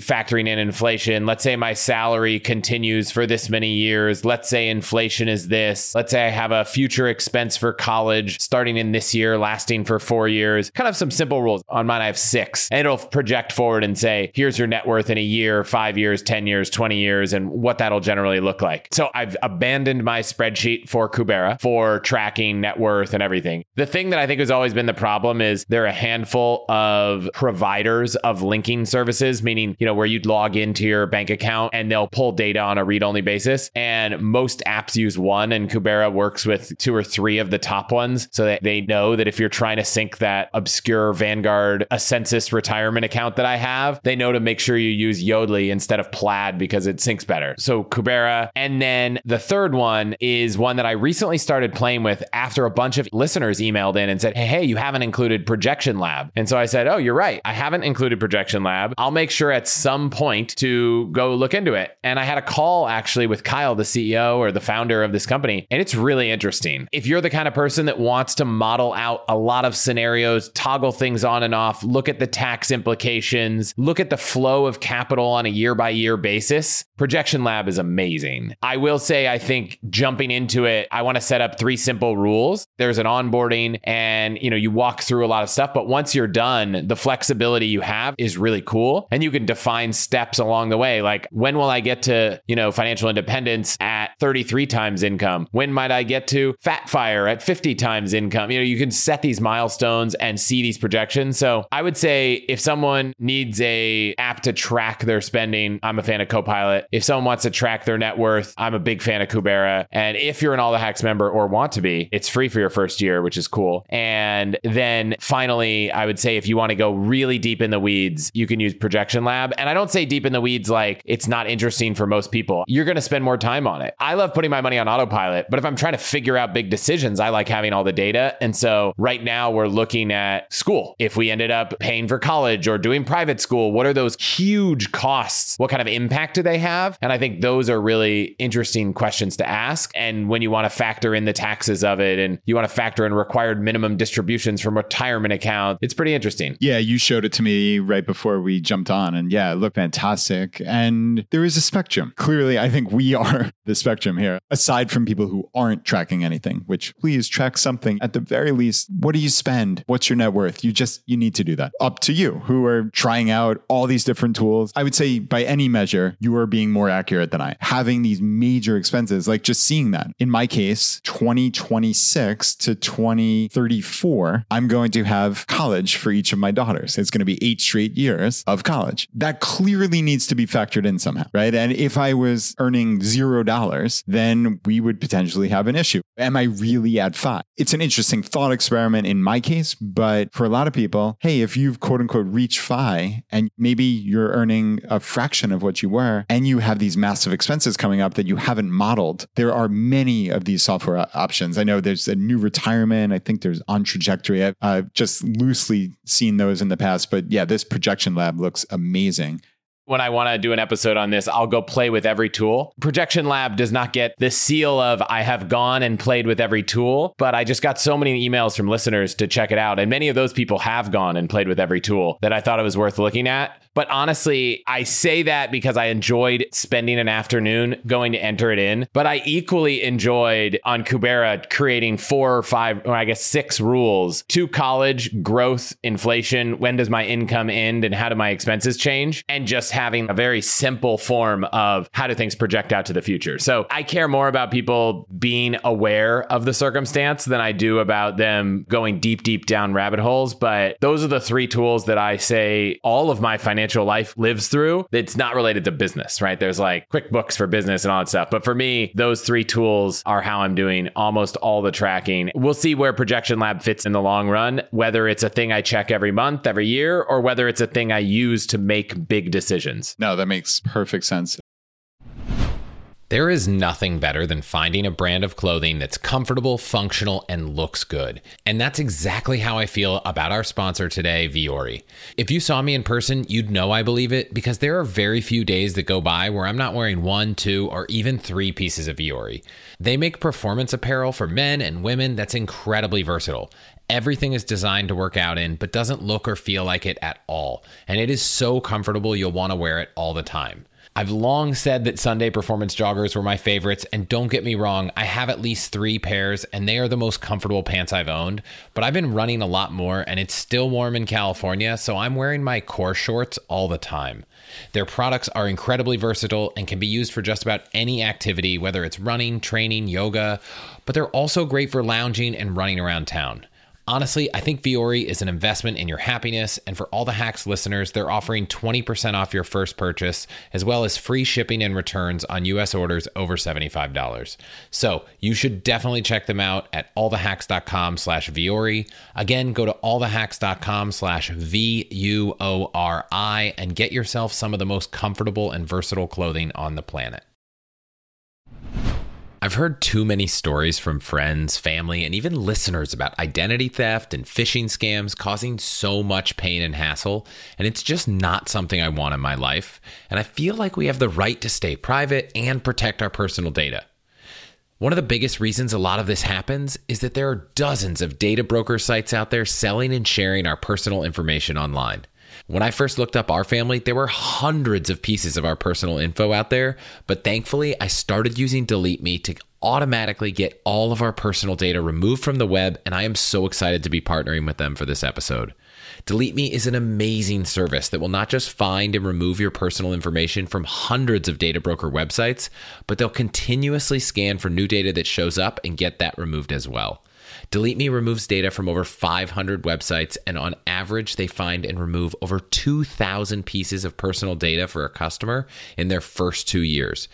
Speaker 1: factoring in inflation. Let's say my salary continues for this many years. Let's say inflation is this. Let's say I have a future expense for college starting in in this year, lasting for four years. Kind of some simple rules. On mine, I have six. And it'll project forward and say, here's your net worth in a year, five years, 10 years, 20 years, and what that'll generally look like. So I've abandoned my spreadsheet for Kubera for tracking net worth and everything. The thing that I think has always been the problem is there are a handful of providers of linking services, meaning, you know, where you'd log into your bank account and they'll pull data on a read only basis. And most apps use one, and Kubera works with two or three of the top ones. So that they, know that if you're trying to sync that obscure Vanguard Ascensus retirement account that I have, they know to make sure you use Yodlee instead of Plaid because it syncs better. So Kubera. And then the third one is one that I recently started playing with after a bunch of listeners emailed in and said, Hey, you haven't included Projection Lab. And so I said, Oh, you're right. I haven't included Projection Lab. I'll make sure at some point to go look into it. And I had a call actually with Kyle, the CEO or the founder of this company. And it's really interesting. If you're the kind of person that wants to model out a lot of scenarios, toggle things on and off, look at the tax implications, look at the flow of capital on a year by year basis. Projection Lab is amazing. I will say, I think jumping into it, I want to set up three simple rules. There's an onboarding and, you know, you walk through a lot of stuff, but once you're done, the flexibility you have is really cool. And you can define steps along the way. Like, when will I get to, you know, financial independence at 33 times income? When might I get to fat fire at 50 times income? you know, you can set these milestones and see these projections. So I would say if someone needs a app to track their spending, I'm a fan of Copilot. If someone wants to track their net worth, I'm a big fan of Kubera. And if you're an All the Hacks member or want to be, it's free for your first year, which is cool. And then finally, I would say if you want to go really deep in the weeds, you can use Projection Lab. And I don't say deep in the weeds like it's not interesting for most people. You're going to spend more time on it. I love putting my money on autopilot, but if I'm trying to figure out big decisions, I like having all the data and so right now we're looking at school. If we ended up paying for college or doing private school, what are those huge costs? What kind of impact do they have? And I think those are really interesting questions to ask. And when you want to factor in the taxes of it and you want to factor in required minimum distributions from retirement account, it's pretty interesting.
Speaker 2: Yeah, you showed it to me right before we jumped on and yeah, it looked fantastic. And there is a spectrum. Clearly, I think we are the spectrum here. Aside from people who aren't tracking anything, which please track something at the very least, what do you spend? What's your net worth? You just, you need to do that. Up to you who are trying out all these different tools. I would say by any measure, you are being more accurate than I. Having these major expenses, like just seeing that. In my case, 2026 to 2034, I'm going to have college for each of my daughters. It's going to be eight straight years of college. That clearly needs to be factored in somehow, right? And if I was earning zero dollars, then we would potentially have an issue. Am I really at FI? It's an interesting thought experiment in my case, but for a lot of people, hey, if you've quote unquote reached FI and maybe you're earning a fraction of what you were and you have these massive expenses coming up that you haven't modeled, there are many of these software options. I know there's a NewRetirement. I think there's OnTrajectory. I've, I've just loosely seen those in the past, but yeah, this projection lab looks amazing
Speaker 1: when I want to do an episode on this, I'll go play with every tool. Projection Lab does not get the seal of I have gone and played with every tool, but I just got so many emails from listeners to check it out. And many of those people have gone and played with every tool that I thought it was worth looking at. But honestly, I say that because I enjoyed spending an afternoon going to enter it in. But I equally enjoyed on Kubera creating four or five, or I guess six rules to college, growth, inflation, when does my income end, and how do my expenses change? And just having a very simple form of how do things project out to the future. So I care more about people being aware of the circumstance than I do about them going deep, deep down rabbit holes. But those are the three tools that I say all of my financial
Speaker 4: financial life lives through. It's not related to business, right? There's like QuickBooks for business and all that stuff. But for me, those three tools are how I'm doing almost all the tracking. We'll see where Projection Lab fits in the long run, whether it's a thing I check every month, every year, or whether it's a thing I use to make big decisions.
Speaker 2: No, that makes perfect sense.
Speaker 1: There is nothing better than finding a brand of clothing that's comfortable, functional, and looks good. And that's exactly how I feel about our sponsor today, Vuori. If you saw me in person, you'd know I believe it because there are very few days that go by where I'm not wearing one, two, or even three pieces of Vuori. They make performance apparel for men and women that's incredibly versatile. Everything is designed to work out in, but doesn't look or feel like it at all. And it is so comfortable, you'll want to wear it all the time. I've long said that Sunday performance joggers were my favorites, and don't get me wrong, I have at least three pairs, and they are the most comfortable pants I've owned. But I've been running a lot more, and it's still warm in California, so I'm wearing my Kore shorts all the time. Their products are incredibly versatile and can be used for just about any activity, whether it's running, training, yoga, but they're also great for lounging and running around town. Honestly, I think Vuori is an investment in your happiness. And for all the hacks listeners, they're offering 20% off your first purchase, as well as free shipping and returns on US orders over $75. So you should definitely check them out at allthehacks.com slash Vuori. Again, go to allthehacks.com slash V-U-O-R-I and get yourself some of the most comfortable and versatile clothing on the planet. I've heard too many stories from friends, family, and even listeners about identity theft and phishing scams causing so much pain and hassle, and it's just not something I want in my life. And I feel like we have the right to stay private and protect our personal data. One of the biggest reasons a lot of this happens is that there are dozens of data broker sites out there selling and sharing our personal information online. When I first looked up our family, there were hundreds of pieces of our personal info out there, but thankfully I started using Delete Me to automatically get all of our personal data removed from the web, and I am so excited to be partnering with them for this episode. Delete Me is an amazing service that will not just find and remove your personal information from hundreds of data broker websites, but they'll continuously scan for new data that shows up and get that removed as well. Delete Me removes data from over 500 websites, and on average, they find and remove over 2,000 pieces of personal data for a customer in their first two years.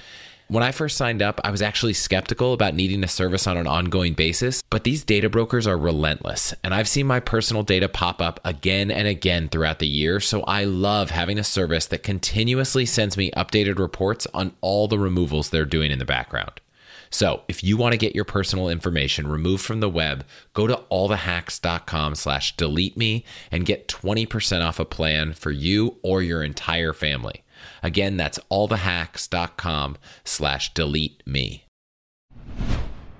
Speaker 1: When I first signed up, I was actually skeptical about needing a service on an ongoing basis, but these data brokers are relentless, and I've seen my personal data pop up again and again throughout the year, so I love having a service that continuously sends me updated reports on all the removals they're doing in the background. So if you want to get your personal information removed from the web, go to allthehacks.com slash delete me and get 20% off a plan for you or your entire family. Again, that's allthehacks.com slash delete me.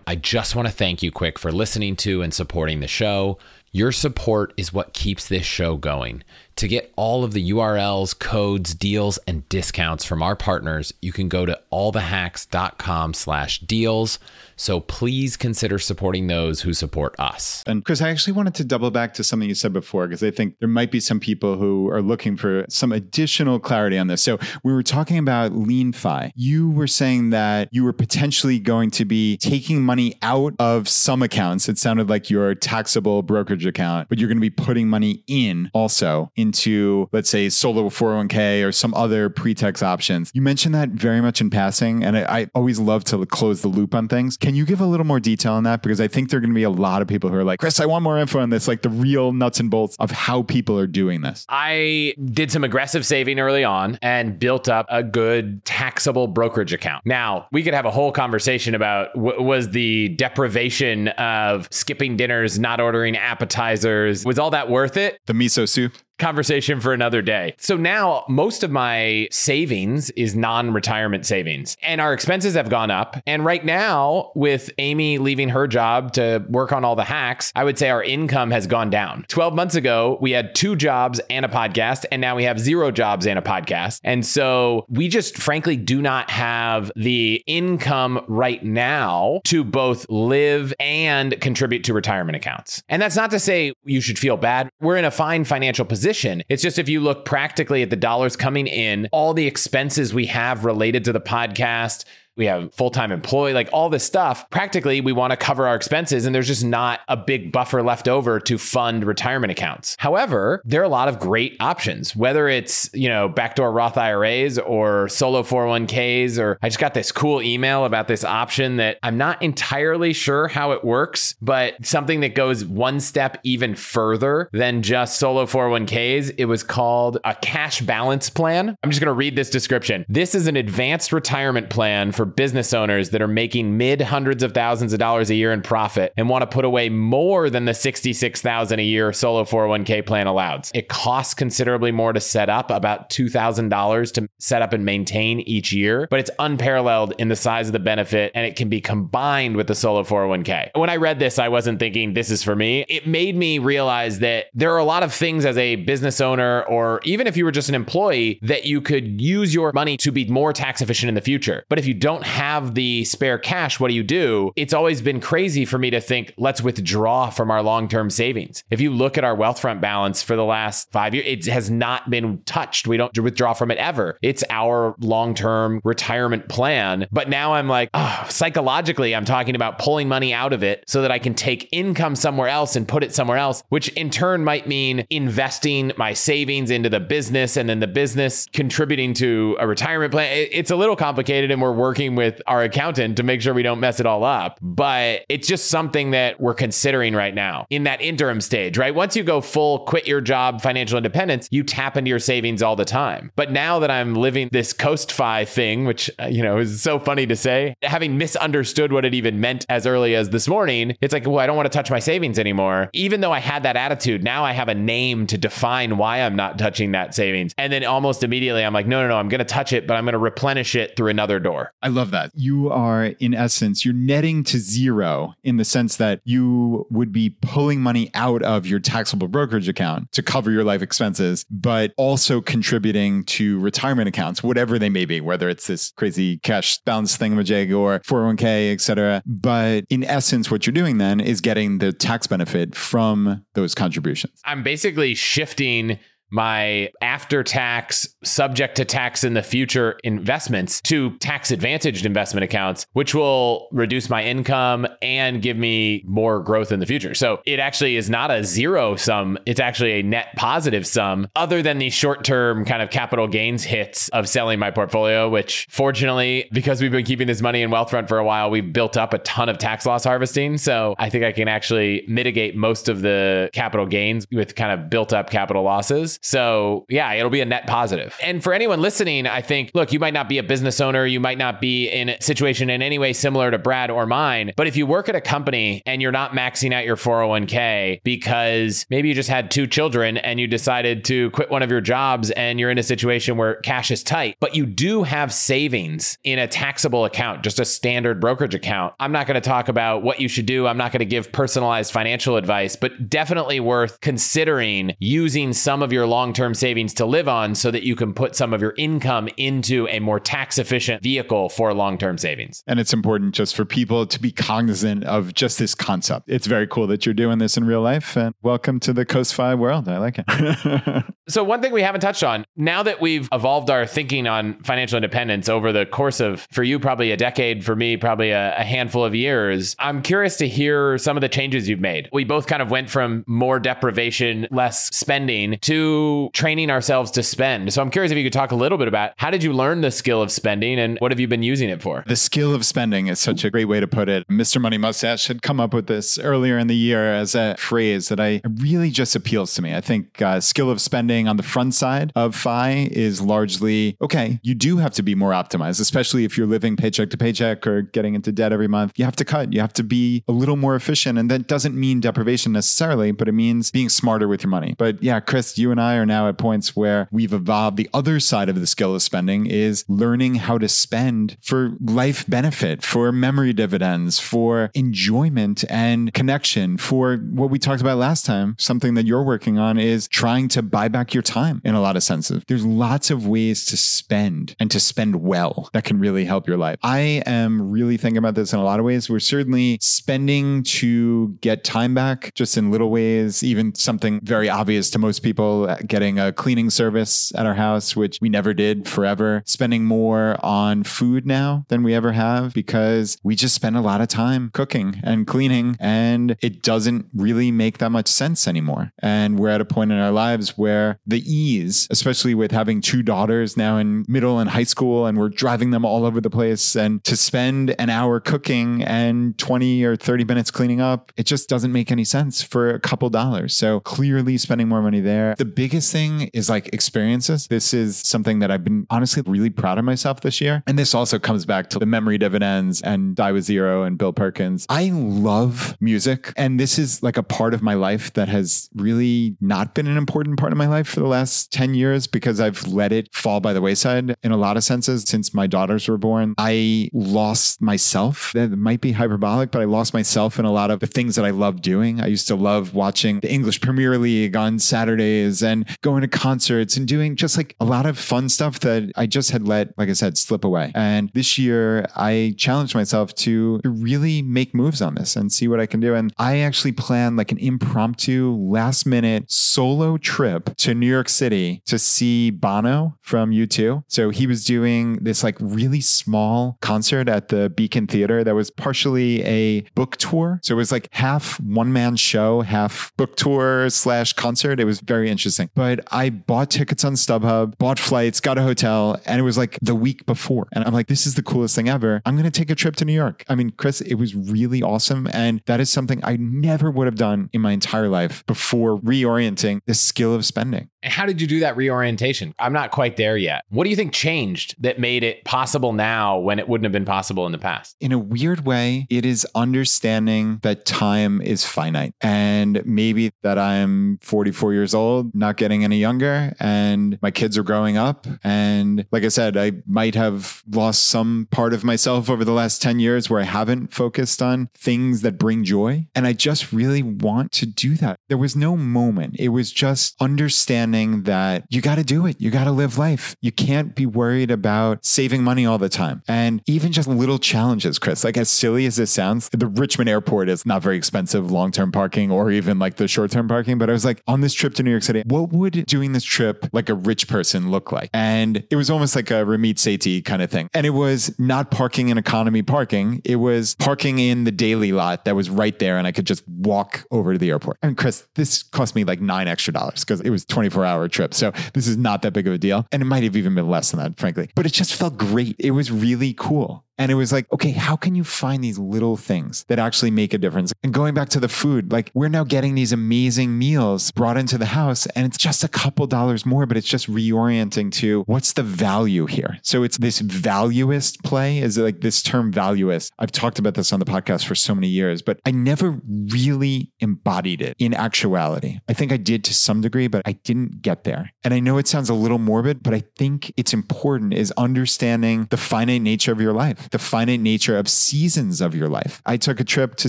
Speaker 1: I just want to thank you quick for listening to and supporting the show. Your support is what keeps this show going. To get all of the URLs, codes, deals, and discounts from our partners, you can go to allthehacks.com slash deals. So please consider supporting those who support us.
Speaker 2: And Chris, I actually wanted to double back to something you said before, because I think there might be some people who are looking for some additional clarity on this. So we were talking about LeanFi. You were saying that you were potentially going to be taking money out of some accounts. It sounded like your taxable brokerage account, but you're going to be putting money in also into, let's say, solo 401k or some other pre-tax options. You mentioned that very much in passing, and I, I always love to close the loop on things. Can you give a little more detail on that? Because I think there are going to be a lot of people who are like, Chris, I want more info on this, like the real nuts and bolts of how people are doing this.
Speaker 4: I did some aggressive saving early on and built up a good taxable brokerage account. Now, we could have a whole conversation about w- was the deprivation of skipping dinners, not ordering appetizers, was all that worth it?
Speaker 2: The miso soup
Speaker 4: conversation for another day. So now most of my savings is non retirement savings, and our expenses have gone up. And right now, with Amy leaving her job to work on all the hacks, I would say our income has gone down. 12 months ago, we had two jobs and a podcast, and now we have zero jobs and a podcast. And so we just frankly do not have the income right now to both live and contribute to retirement accounts. And that's not to say you should feel bad. We're in a fine financial position position. It's just if you look practically at the dollars coming in, all the expenses we have related to the podcast,
Speaker 1: we have full time employee, like all this stuff. Practically, we want to cover our expenses, and there's just not a big buffer left over to fund retirement accounts. However, there are a lot of great options, whether it's, you know, backdoor Roth IRAs or solo 401ks, or I just got this cool email about this option that I'm not entirely sure how it works, but something that goes one step even further than just solo 401ks. It was called a cash balance plan. I'm just going to read this description. This is an advanced retirement plan for business owners that are making mid hundreds of thousands of dollars a year in profit and want to put away more than the 66,000 a year solo 401k plan allows. It costs considerably more to set up, about $2,000 to set up and maintain each year, but it's unparalleled in the size of the benefit and it can be combined with the solo 401k. When I read this, I wasn't thinking this is for me. It made me realize that there are a lot of things as a business owner or even if you were just an employee that you could use your money to be more tax efficient in the future. But if you don't have the spare cash, what do you do? It's always been crazy for me to think, let's withdraw from our long term savings. If you look at our Wealthfront balance for the last five years, it has not been touched. We don't withdraw from it ever. It's our long term retirement plan. But now I'm like, oh, psychologically, I'm talking about pulling money out of it so that I can take income somewhere else and put it somewhere else, which in turn might mean investing my savings into the business and then the business contributing to a retirement plan. It's a little complicated and we're working with our accountant to make sure we don't mess it all up. But it's just something that we're considering right now in that interim stage, right? Once you go full quit your job financial independence, you tap into your savings all the time. But now that I'm living this Coast Fi thing, which, uh, you know, is so funny to say, having misunderstood what it even meant as early as this morning, it's like, well, I don't want to touch my savings anymore. Even though I had that attitude, now I have a name to define why I'm not touching that savings. And then almost immediately, I'm like, no, no, no, I'm going to touch it, but I'm going to replenish it through another door.
Speaker 2: I love that. You are, in essence, you're netting to zero in the sense that you would be pulling money out of your taxable brokerage account to cover your life expenses, but also contributing to retirement accounts, whatever they may be, whether it's this crazy cash balance thingamajig or 401k, et cetera. But in essence, what you're doing then is getting the tax benefit from those contributions.
Speaker 1: I'm basically shifting my after tax, subject to tax in the future investments to tax advantaged investment accounts, which will reduce my income and give me more growth in the future. So it actually is not a zero sum, it's actually a net positive sum, other than the short term kind of capital gains hits of selling my portfolio, which fortunately, because we've been keeping this money in Wealthfront for a while, we've built up a ton of tax loss harvesting. So I think I can actually mitigate most of the capital gains with kind of built up capital losses. So, yeah, it'll be a net positive. And for anyone listening, I think, look, you might not be a business owner, you might not be in a situation in any way similar to Brad or mine, but if you work at a company and you're not maxing out your 401k because maybe you just had two children and you decided to quit one of your jobs and you're in a situation where cash is tight, but you do have savings in a taxable account, just a standard brokerage account. I'm not going to talk about what you should do. I'm not going to give personalized financial advice, but definitely worth considering using some of your long term savings to live on so that you can put some of your income into a more tax efficient vehicle for long term savings.
Speaker 2: And it's important just for people to be cognizant of just this concept. It's very cool that you're doing this in real life. And welcome to the Coast FI world. I like it.
Speaker 1: so, one thing we haven't touched on now that we've evolved our thinking on financial independence over the course of, for you, probably a decade, for me, probably a, a handful of years, I'm curious to hear some of the changes you've made. We both kind of went from more deprivation, less spending to training ourselves to spend. So, I'm curious if you could talk a little bit about how did you learn the skill of spending and what have you been using it for?
Speaker 2: The skill of spending is such a great way to put it. Mr. Money Mustache had come up with this earlier in the year as a phrase that I really just appeals to me. I think uh, skill of spending on the front side of FI is largely okay. You do have to be more optimized, especially if you're living paycheck to paycheck or getting into debt every month. You have to cut. You have to be a little more efficient, and that doesn't mean deprivation necessarily, but it means being smarter with your money. But yeah, Chris, you and I are now at points where we've evolved. The other side of the skill of spending is learning how to spend for life benefit, for memory dividends, for enjoyment and connection, for what we talked about last time. Something that you're working on is trying to buy back your time in a lot of senses. There's lots of ways to spend and to spend well that can really help your life. I am really thinking about this in a lot of ways. We're certainly spending to get time back just in little ways, even something very obvious to most people getting a cleaning service at our house, which we never did forever, spending more on food now than we ever have because we just spend a lot of time cooking and cleaning and it doesn't really make that much sense anymore. And we're at a point in our lives where the ease, especially with having two daughters now in middle and high school, and we're driving them all over the place, and to spend an hour cooking and 20 or 30 minutes cleaning up, it just doesn't make any sense for a couple dollars. So clearly spending more money there. The biggest thing is like experiences. This is something that I've been honestly really proud of myself this year. And this also comes back to the memory dividends and Die with Zero and Bill Perkins. I love music. And this is like a part of my life that has really not been an important part of my life for the last 10 years because I've let it fall by the wayside in a lot of senses since my daughters were born. I lost myself. That might be hyperbolic, but I lost myself in a lot of the things that I love doing. I used to love watching the English Premier League on Saturdays and going to concerts and doing just like a lot of fun stuff that I just had let, like I said, slip away. And this year I challenged myself to really make moves on this and see what I can do. And I actually planned like an impromptu last minute solo trip to New York City to see Bono from U2. So he was doing this like really small concert at the Beacon Theater that was partially a book tour. So it was like half one man show, half book tour slash concert. It was very interesting. But I bought tickets on StubHub, bought flights, got a hotel, and it was like the week before. And I'm like, this is the coolest thing ever. I'm going to take a trip to New York. I mean, Chris, it was really awesome. And that is something I never would have done in my entire life before reorienting the skill of spending.
Speaker 1: How did you do that reorientation? I'm not quite there yet. What do you think changed that made it possible now when it wouldn't have been possible in the past?
Speaker 2: In a weird way, it is understanding that time is finite and maybe that I'm 44 years old, not getting any younger, and my kids are growing up. And like I said, I might have lost some part of myself over the last 10 years where I haven't focused on things that bring joy. And I just really want to do that. There was no moment, it was just understanding that you got to do it. You got to live life. You can't be worried about saving money all the time. And even just little challenges, Chris, like as silly as this sounds, the Richmond airport is not very expensive long term parking or even like the short term parking. But I was like, on this trip to New York City, what would doing this trip like a rich person look like? And it was almost like a Ramit Sethi kind of thing. And it was not parking in economy parking, it was parking in the daily lot that was right there. And I could just walk over to the airport. And Chris, this cost me like nine extra dollars because it was 24 hour trip. So this is not that big of a deal. And it might have even been less than that, frankly. But it just felt great. It was really cool. And it was like, okay, how can you find these little things that actually make a difference? And going back to the food, like we're now getting these amazing meals brought into the house and it's just a couple dollars more, but it's just reorienting to what's the value here? So it's this valuist play is like this term valuist. I've talked about this on the podcast for so many years, but I never really embodied it in actuality. I think I did to some degree, but I didn't get there. And I know it sounds a little morbid, but I think it's important is understanding the finite nature of your life the finite nature of seasons of your life. I took a trip to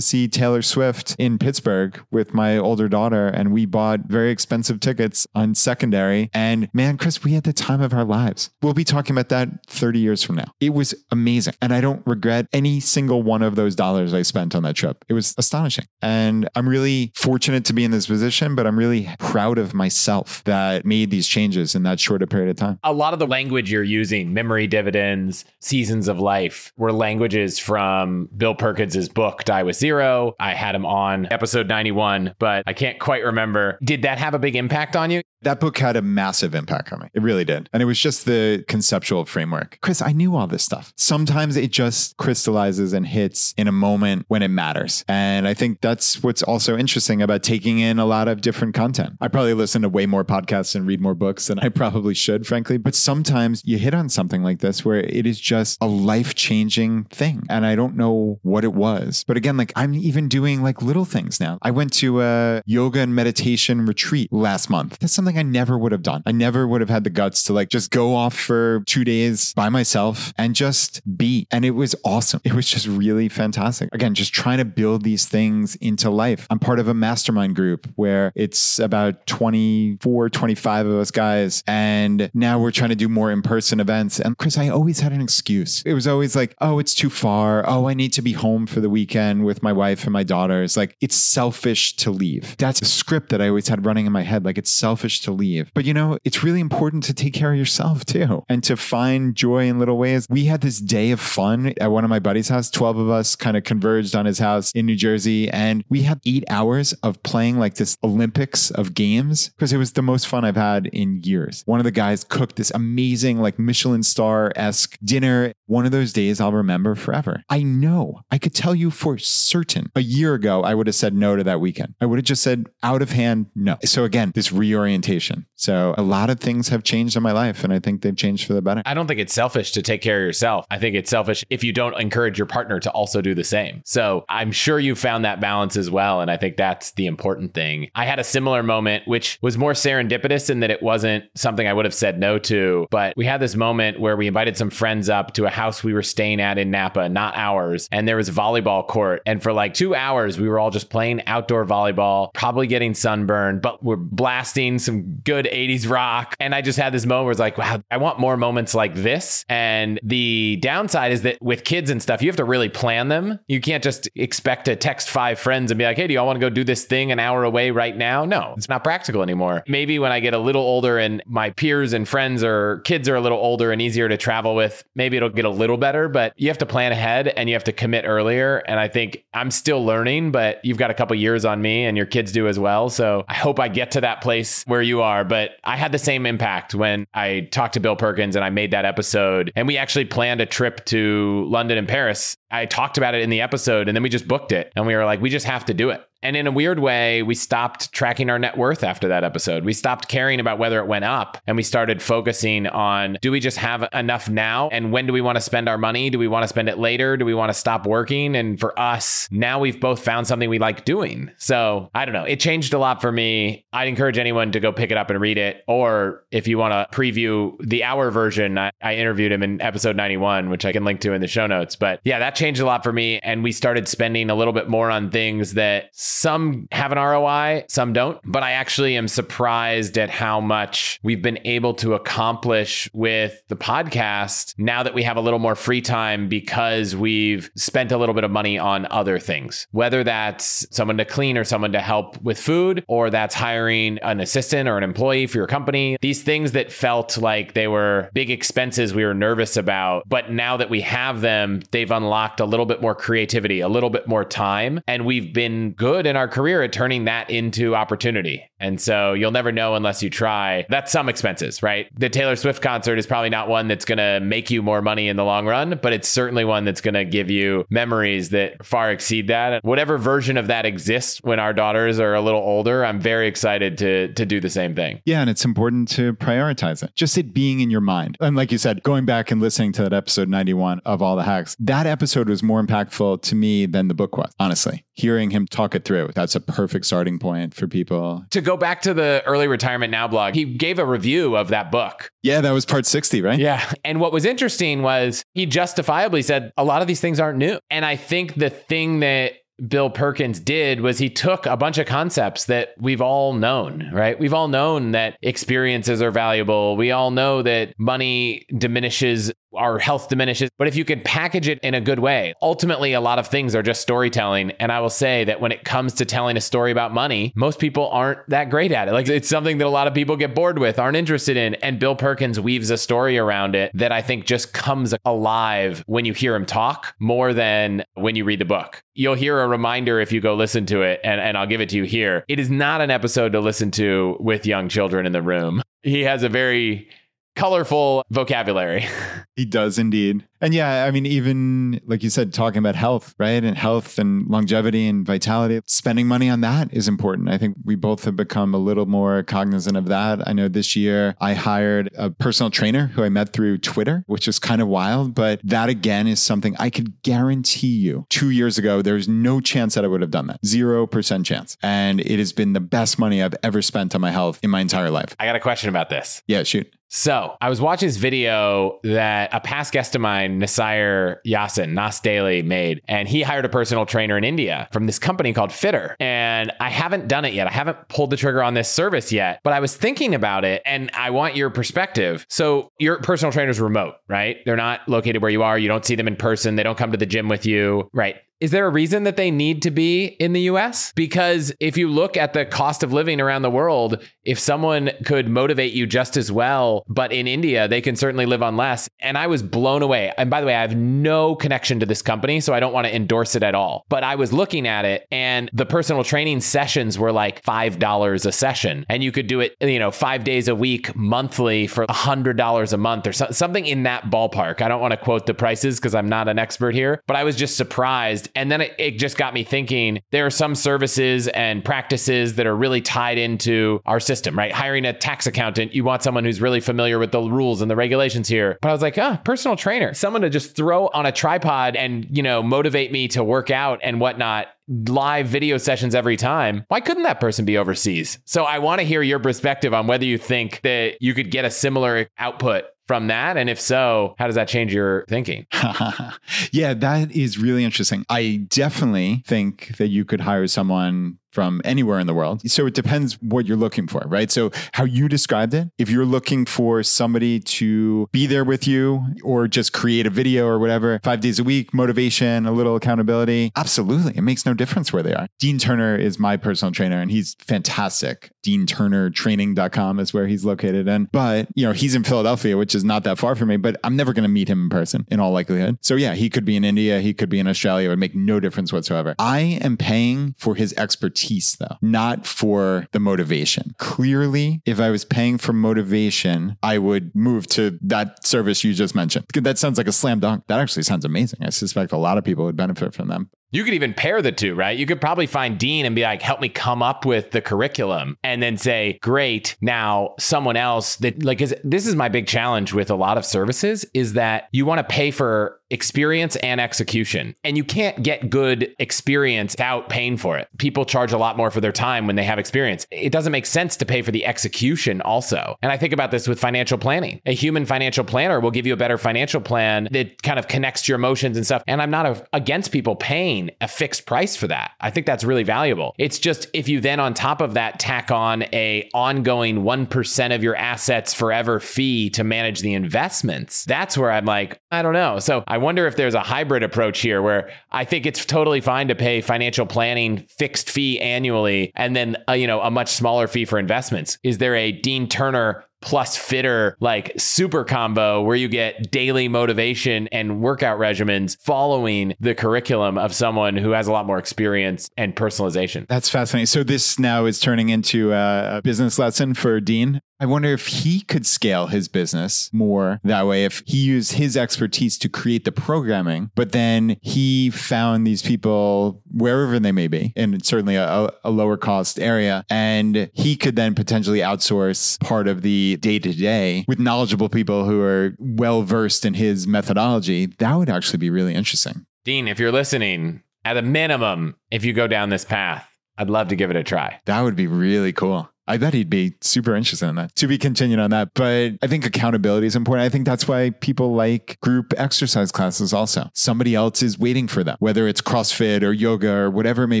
Speaker 2: see Taylor Swift in Pittsburgh with my older daughter, and we bought very expensive tickets on secondary. And man, Chris, we had the time of our lives. We'll be talking about that 30 years from now. It was amazing. And I don't regret any single one of those dollars I spent on that trip. It was astonishing. And I'm really fortunate to be in this position, but I'm really proud of myself that made these changes in that short period of time.
Speaker 1: A lot of the language you're using, memory dividends, seasons of life, were languages from Bill Perkins's book, Die with Zero. I had him on episode 91, but I can't quite remember. Did that have a big impact on you?
Speaker 2: That book had a massive impact on me. It really did. And it was just the conceptual framework. Chris, I knew all this stuff. Sometimes it just crystallizes and hits in a moment when it matters. And I think that's what's also interesting about taking in a lot of different content. I probably listen to way more podcasts and read more books than I probably should, frankly. But sometimes you hit on something like this where it is just a life changing thing. And I don't know what it was. But again, like I'm even doing like little things now. I went to a yoga and meditation retreat last month. That's something I never would have done. I never would have had the guts to like just go off for two days by myself and just be. And it was awesome. It was just really fantastic. Again, just trying to build these things into life. I'm part of a mastermind group where it's about 24, 25 of us guys. And now we're trying to do more in person events. And Chris, I always had an excuse. It was always like, oh, it's too far. Oh, I need to be home for the weekend with my wife and my daughters. Like, it's selfish to leave. That's a script that I always had running in my head. Like, it's selfish to leave. But you know, it's really important to take care of yourself too and to find joy in little ways. We had this day of fun at one of my buddies' house. 12 of us kind of converged on his house in New Jersey. And we had eight hours of playing like this Olympics of games because it was the most fun I've had in years. One of the guys cooked this amazing, like Michelin star esque dinner. One of those days I'll remember forever. I know I could tell you for certain a year ago, I would have said no to that weekend. I would have just said out of hand, no. So again, this reorientation meditation. So a lot of things have changed in my life and I think they've changed for the better.
Speaker 1: I don't think it's selfish to take care of yourself. I think it's selfish if you don't encourage your partner to also do the same. So I'm sure you found that balance as well. And I think that's the important thing. I had a similar moment, which was more serendipitous in that it wasn't something I would have said no to. But we had this moment where we invited some friends up to a house we were staying at in Napa, not ours. And there was a volleyball court. And for like two hours, we were all just playing outdoor volleyball, probably getting sunburned, but we're blasting some good 80s rock. And I just had this moment where it's like, wow, I want more moments like this. And the downside is that with kids and stuff, you have to really plan them. You can't just expect to text five friends and be like, hey, do y'all want to go do this thing an hour away right now? No, it's not practical anymore. Maybe when I get a little older and my peers and friends or kids are a little older and easier to travel with, maybe it'll get a little better, but you have to plan ahead and you have to commit earlier. And I think I'm still learning, but you've got a couple years on me and your kids do as well. So I hope I get to that place where you are. But I had the same impact when I talked to Bill Perkins and I made that episode. And we actually planned a trip to London and Paris. I talked about it in the episode and then we just booked it. And we were like, we just have to do it. And in a weird way, we stopped tracking our net worth after that episode. We stopped caring about whether it went up and we started focusing on do we just have enough now? And when do we want to spend our money? Do we want to spend it later? Do we want to stop working? And for us, now we've both found something we like doing. So I don't know. It changed a lot for me. I'd encourage anyone to go pick it up and read it. Or if you want to preview the hour version, I, I interviewed him in episode 91, which I can link to in the show notes. But yeah, that changed a lot for me. And we started spending a little bit more on things that some have an ROI, some don't. But I actually am surprised at how much we've been able to accomplish with the podcast now that we have a little more free time because we've spent a little bit of money on other things, whether that's someone to clean or someone to help with food, or that's hiring an assistant or an employee for your company. These things that felt like they were big expenses we were nervous about. But now that we have them, they've unlocked a little bit more creativity, a little bit more time. And we've been good in our career at turning that into opportunity. And so you'll never know unless you try. That's some expenses, right? The Taylor Swift concert is probably not one that's going to make you more money in the long run, but it's certainly one that's going to give you memories that far exceed that. Whatever version of that exists when our daughters are a little older, I'm very excited to to do the same thing.
Speaker 2: Yeah, and it's important to prioritize it. Just it being in your mind. And like you said, going back and listening to that episode 91 of All the Hacks, that episode was more impactful to me than the book was, honestly. Hearing him talk it through, that's a perfect starting point for people.
Speaker 1: To go back to the early retirement now blog, he gave a review of that book.
Speaker 2: Yeah, that was part 60, right?
Speaker 1: Yeah. And what was interesting was he justifiably said a lot of these things aren't new. And I think the thing that Bill Perkins did was he took a bunch of concepts that we've all known, right? We've all known that experiences are valuable. We all know that money diminishes, our health diminishes. But if you can package it in a good way, ultimately, a lot of things are just storytelling. And I will say that when it comes to telling a story about money, most people aren't that great at it. Like it's something that a lot of people get bored with, aren't interested in. And Bill Perkins weaves a story around it that I think just comes alive when you hear him talk more than when you read the book. You'll hear a reminder if you go listen to it, and, and I'll give it to you here. It is not an episode to listen to with young children in the room. He has a very colorful vocabulary.
Speaker 2: He does indeed. And yeah, I mean, even like you said, talking about health, right? And health and longevity and vitality, spending money on that is important. I think we both have become a little more cognizant of that. I know this year I hired a personal trainer who I met through Twitter, which is kind of wild. But that again is something I could guarantee you two years ago, there's no chance that I would have done that. 0% chance. And it has been the best money I've ever spent on my health in my entire life.
Speaker 1: I got a question about this.
Speaker 2: Yeah, shoot.
Speaker 1: So I was watching this video that a past guest of mine, Nuseir Yassin, Nas Daily, made, and he hired a personal trainer in India from this company called Fittr. And I haven't done it yet. I haven't pulled the trigger on this service yet, but I was thinking about it and I want your perspective. So your personal trainer's remote, right? They're not located where you are. You don't see them in person. They don't come to the gym with you, right? Is there a reason that they need to be in the US? Because if you look at the cost of living around the world, if someone could motivate you just as well, but in India, they can certainly live on less. And I was blown away. And by the way, I have no connection to this company, so I don't want to endorse it at all. But I was looking at it and the personal training sessions were like $5 a session. And you could do it, you know, five days a week, monthly for $100 a month or so, something in that ballpark. I don't want to quote the prices because I'm not an expert here, but I was just surprised. And then it, it just got me thinking there are some services and practices that are really tied into our system, right? Hiring a tax accountant, you want someone who's really familiar with the rules and the regulations here. But I was like, ah, personal trainer, someone to just throw on a tripod and, you know, motivate me to work out and whatnot live video sessions every time. Why couldn't that person be overseas? So I want to hear your perspective on whether you think that you could get a similar output from that? And if so, how does that change your thinking?
Speaker 2: yeah, that is really interesting. I definitely think that you could hire someone from anywhere in the world. So it depends what you're looking for, right? So how you described it, if you're looking for somebody to be there with you or just create a video or whatever, five days a week, motivation, a little accountability, absolutely. It makes no difference where they are. Dean Turner is my personal trainer and he's fantastic. DeanTurnerTraining.com is where he's located. And, but, you know, he's in Philadelphia, which is not that far from me, but I'm never going to meet him in person in all likelihood. So yeah, he could be in India, he could be in Australia. It would make no difference whatsoever. I am paying for his expertise expertise, though, not for the motivation. Clearly, if I was paying for motivation, I would move to that service you just mentioned. That sounds like a slam dunk. That actually sounds amazing. I suspect a lot of people would benefit from them.
Speaker 1: You could even pair the two, right? You could probably find Dean and be like, help me come up with the curriculum and then say, great, now someone else that like is this is my big challenge with a lot of services is that you want to pay for experience and execution. And you can't get good experience without paying for it. People charge a lot more for their time when they have experience. It doesn't make sense to pay for the execution also. And I think about this with financial planning. A human financial planner will give you a better financial plan that kind of connects your emotions and stuff. And I'm not a, against people paying a fixed price for that. I think that's really valuable. It's just if you then on top of that tack on a ongoing 1% of your assets forever fee to manage the investments, that's where I'm like, I don't know. So I wonder if there's a hybrid approach here where I think it's totally fine to pay financial planning fixed fee annually and then uh, you know a much smaller fee for investments. Is there a Dean Turner plus Fittr like super combo where you get daily motivation and workout regimens following the curriculum of someone who has a lot more experience and personalization.
Speaker 2: That's fascinating. So this now is turning into a business lesson for Dean. I wonder if he could scale his business more that way, if he used his expertise to create the programming, but then he found these people wherever they may be, in certainly a, a lower cost area, and he could then potentially outsource part of the day to day with knowledgeable people who are well versed in his methodology. That would actually be really interesting.
Speaker 1: Dean, if you're listening, at a minimum, if you go down this path, I'd love to give it a try.
Speaker 2: That would be really cool. I bet he'd be super interested in that. To be continued on that. But I think accountability is important. I think that's why people like group exercise classes also. Somebody else is waiting for them, whether it's CrossFit or yoga or whatever it may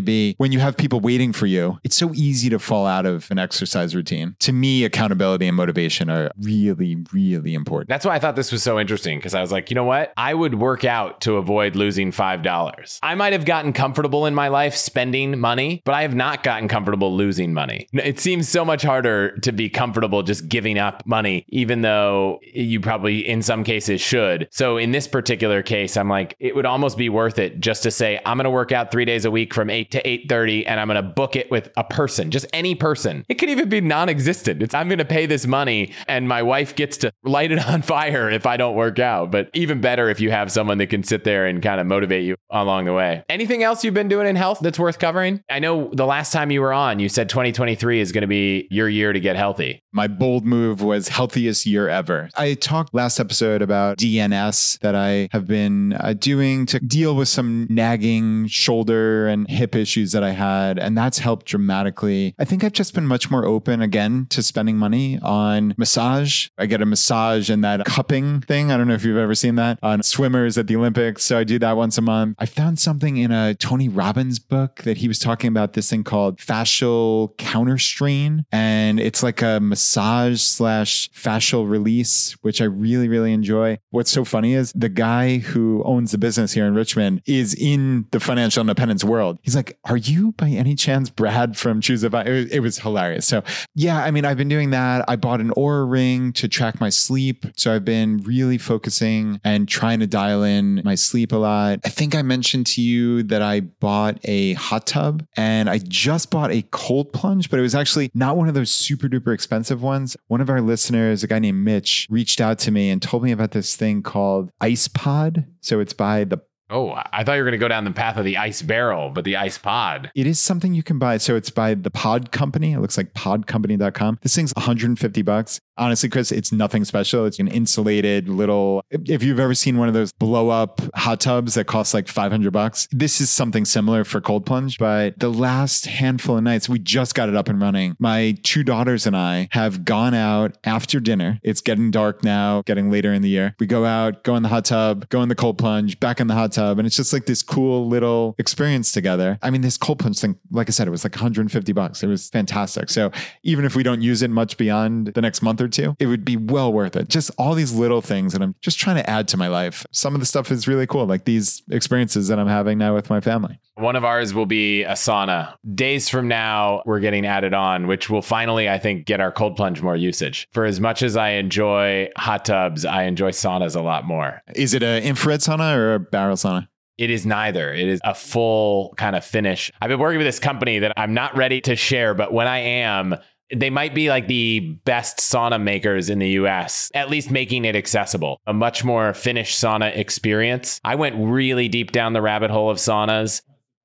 Speaker 2: be. When you have people waiting for you, it's so easy to fall out of an exercise routine. To me, accountability and motivation are really, really important.
Speaker 1: That's why I thought this was so interesting because I was like, you know what? I would work out to avoid losing $5. I might have gotten comfortable in my life spending money, but I have not gotten comfortable losing money. It seems so much harder to be comfortable just giving up money, even though you probably in some cases should. So in this particular case, I'm like, it would almost be worth it just to say, I'm to work out three days a week from eight to eight thirty, and I'm to book it with a person, just any person. It could even be non-existent. It's I'm to pay this money, and my wife gets to light it on fire if I don't work out. But even better if you have someone that can sit there and kind of motivate you along the way. Anything else you've been doing in health that's worth covering? I know the last time you were on, you said 2023 is going to your year to get healthy?
Speaker 2: My bold move was healthiest year ever. I talked last episode about DNS that I have been uh, doing to deal with some nagging shoulder and hip issues that I had. And that's helped dramatically. I think I've just been much more open again to spending money on massage. I get a massage and that cupping thing. I don't know if you've ever seen that on swimmers at the Olympics. So I do that once a month. I found something in a Tony Robbins book that he was talking about this thing called fascial counterstrain And it's like a massage slash fascial release, which I really, really enjoy. What's so funny is the guy who owns the business here in Richmond is in the financial independence world. He's like, Are you by any chance Brad from ChooseFI? It, it was hilarious. So, yeah, I mean, I've been doing that. I bought an Oura ring to track my sleep. So I've been really focusing and trying to dial in my sleep a lot. I think I mentioned to you that I bought a hot tub and I just bought a cold plunge, but it was actually not one of those super duper expensive ones. One of our listeners, a guy named Mitch, reached out to me and told me about this thing called Ice Pod. So it's by the
Speaker 1: Oh, I thought you were going to go down the path of the ice barrel, but the ice pod.
Speaker 2: It is something you can buy. So it's by the Pod Company. It looks like podcompany.com. This thing's 150 bucks. Honestly, Chris, it's nothing special. It's an insulated little, if you've ever seen one of those blow up hot tubs that cost like 500 bucks, this is something similar for cold plunge. But the last handful of nights, we just got it up and running. My two daughters and I have gone out after dinner. It's getting dark now, getting later in the year. We go out, go in the hot tub, go in the cold plunge, back in the hot And it's just like this cool little experience together. I mean, this cold plunge thing, like I said, it was like 150 bucks. It was fantastic. So even if we don't use it much beyond the next month or two, it would be well worth it. Just all these little things that I'm just trying to add to my life. Some of the stuff is really cool, like these experiences that I'm having now with my family.
Speaker 1: One of ours will be a sauna. Days from now, we're getting added on, which will finally, I think, get our cold plunge more usage. For as much as I enjoy hot tubs, I enjoy saunas a lot more.
Speaker 2: Is it an infrared sauna or a barrel sauna?
Speaker 1: It is neither. It is a full kind of Finnish. I've been working with this company that I'm not ready to share, but when I am, they might be like the best sauna makers in the US, at least making it accessible, a much more finished sauna experience. I went really deep down the rabbit hole of saunas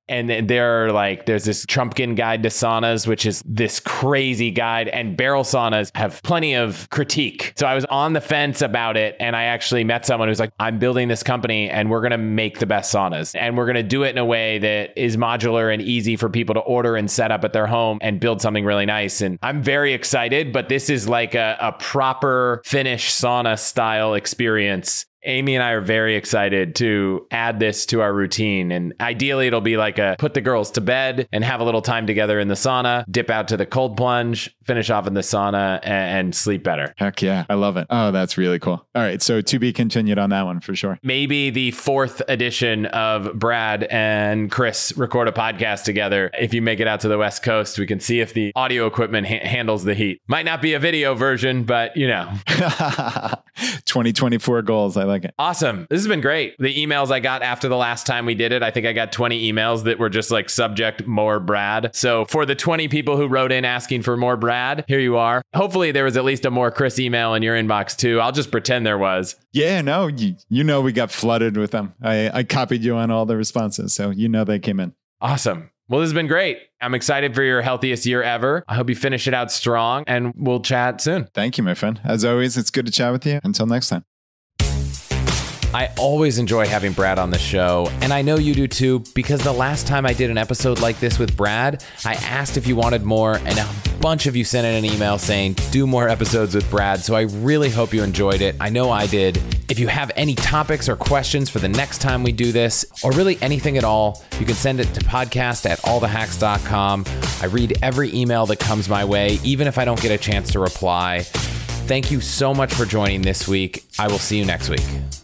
Speaker 1: and there are like there's this Trumpkin guide to saunas, which is this crazy guide, and barrel saunas have plenty of critique. So I was on the fence about it, and I actually met someone who's like, "I'm building this company, and we're gonna make the best saunas, and we're gonna do it in a way that is modular and easy for people to order and set up at their home and build something really nice." And I'm very excited, but this is like a, a proper Finnish sauna style experience Amy and I are very excited to add this to our routine. And ideally, it'll be like a put the girls to bed and have a little time together in the sauna, dip out to the cold plunge, finish off in the sauna, and, sleep better.
Speaker 2: Heck yeah. I love it. Oh, that's really cool. All right. So to be continued on that one for sure.
Speaker 1: Maybe the fourth edition of Brad and Chris record a podcast together. If you make it out to the West Coast, we can see if the audio equipment ha- handles the heat. Might not be a video version, but you know.
Speaker 2: 2024 goals. I like it.
Speaker 1: Awesome. This has been great. The emails I got after the last time we did it, I think I got 20 emails that were just like subject more Brad. So for the 20 people who wrote in asking for more Brad, here you are. Hopefully there was at least a more Chris email in your inbox too. I'll just pretend there was.
Speaker 2: Yeah, no, you, you know we got flooded with them. I, I copied you on all the responses. So you know they came in.
Speaker 1: Awesome. Well, this has been great. I'm excited for your healthiest year ever. I hope you finish it out strong and we'll chat soon.
Speaker 2: Thank you, my friend. As always, it's good to chat with you. Until next time.
Speaker 5: I always enjoy having Brad on the show, and I know you do too, because the last time I did an episode like this with Brad, I asked if you wanted more, and a bunch of you sent in an email saying, do more episodes with Brad. So I really hope you enjoyed it. I know I did. If you have any topics or questions for the next time we do this, or really anything at all, you can send it to podcast at allthehacks.com. I read every email that comes my way, even if I don't get a chance to reply. Thank you so much for joining this week. I will see you next week.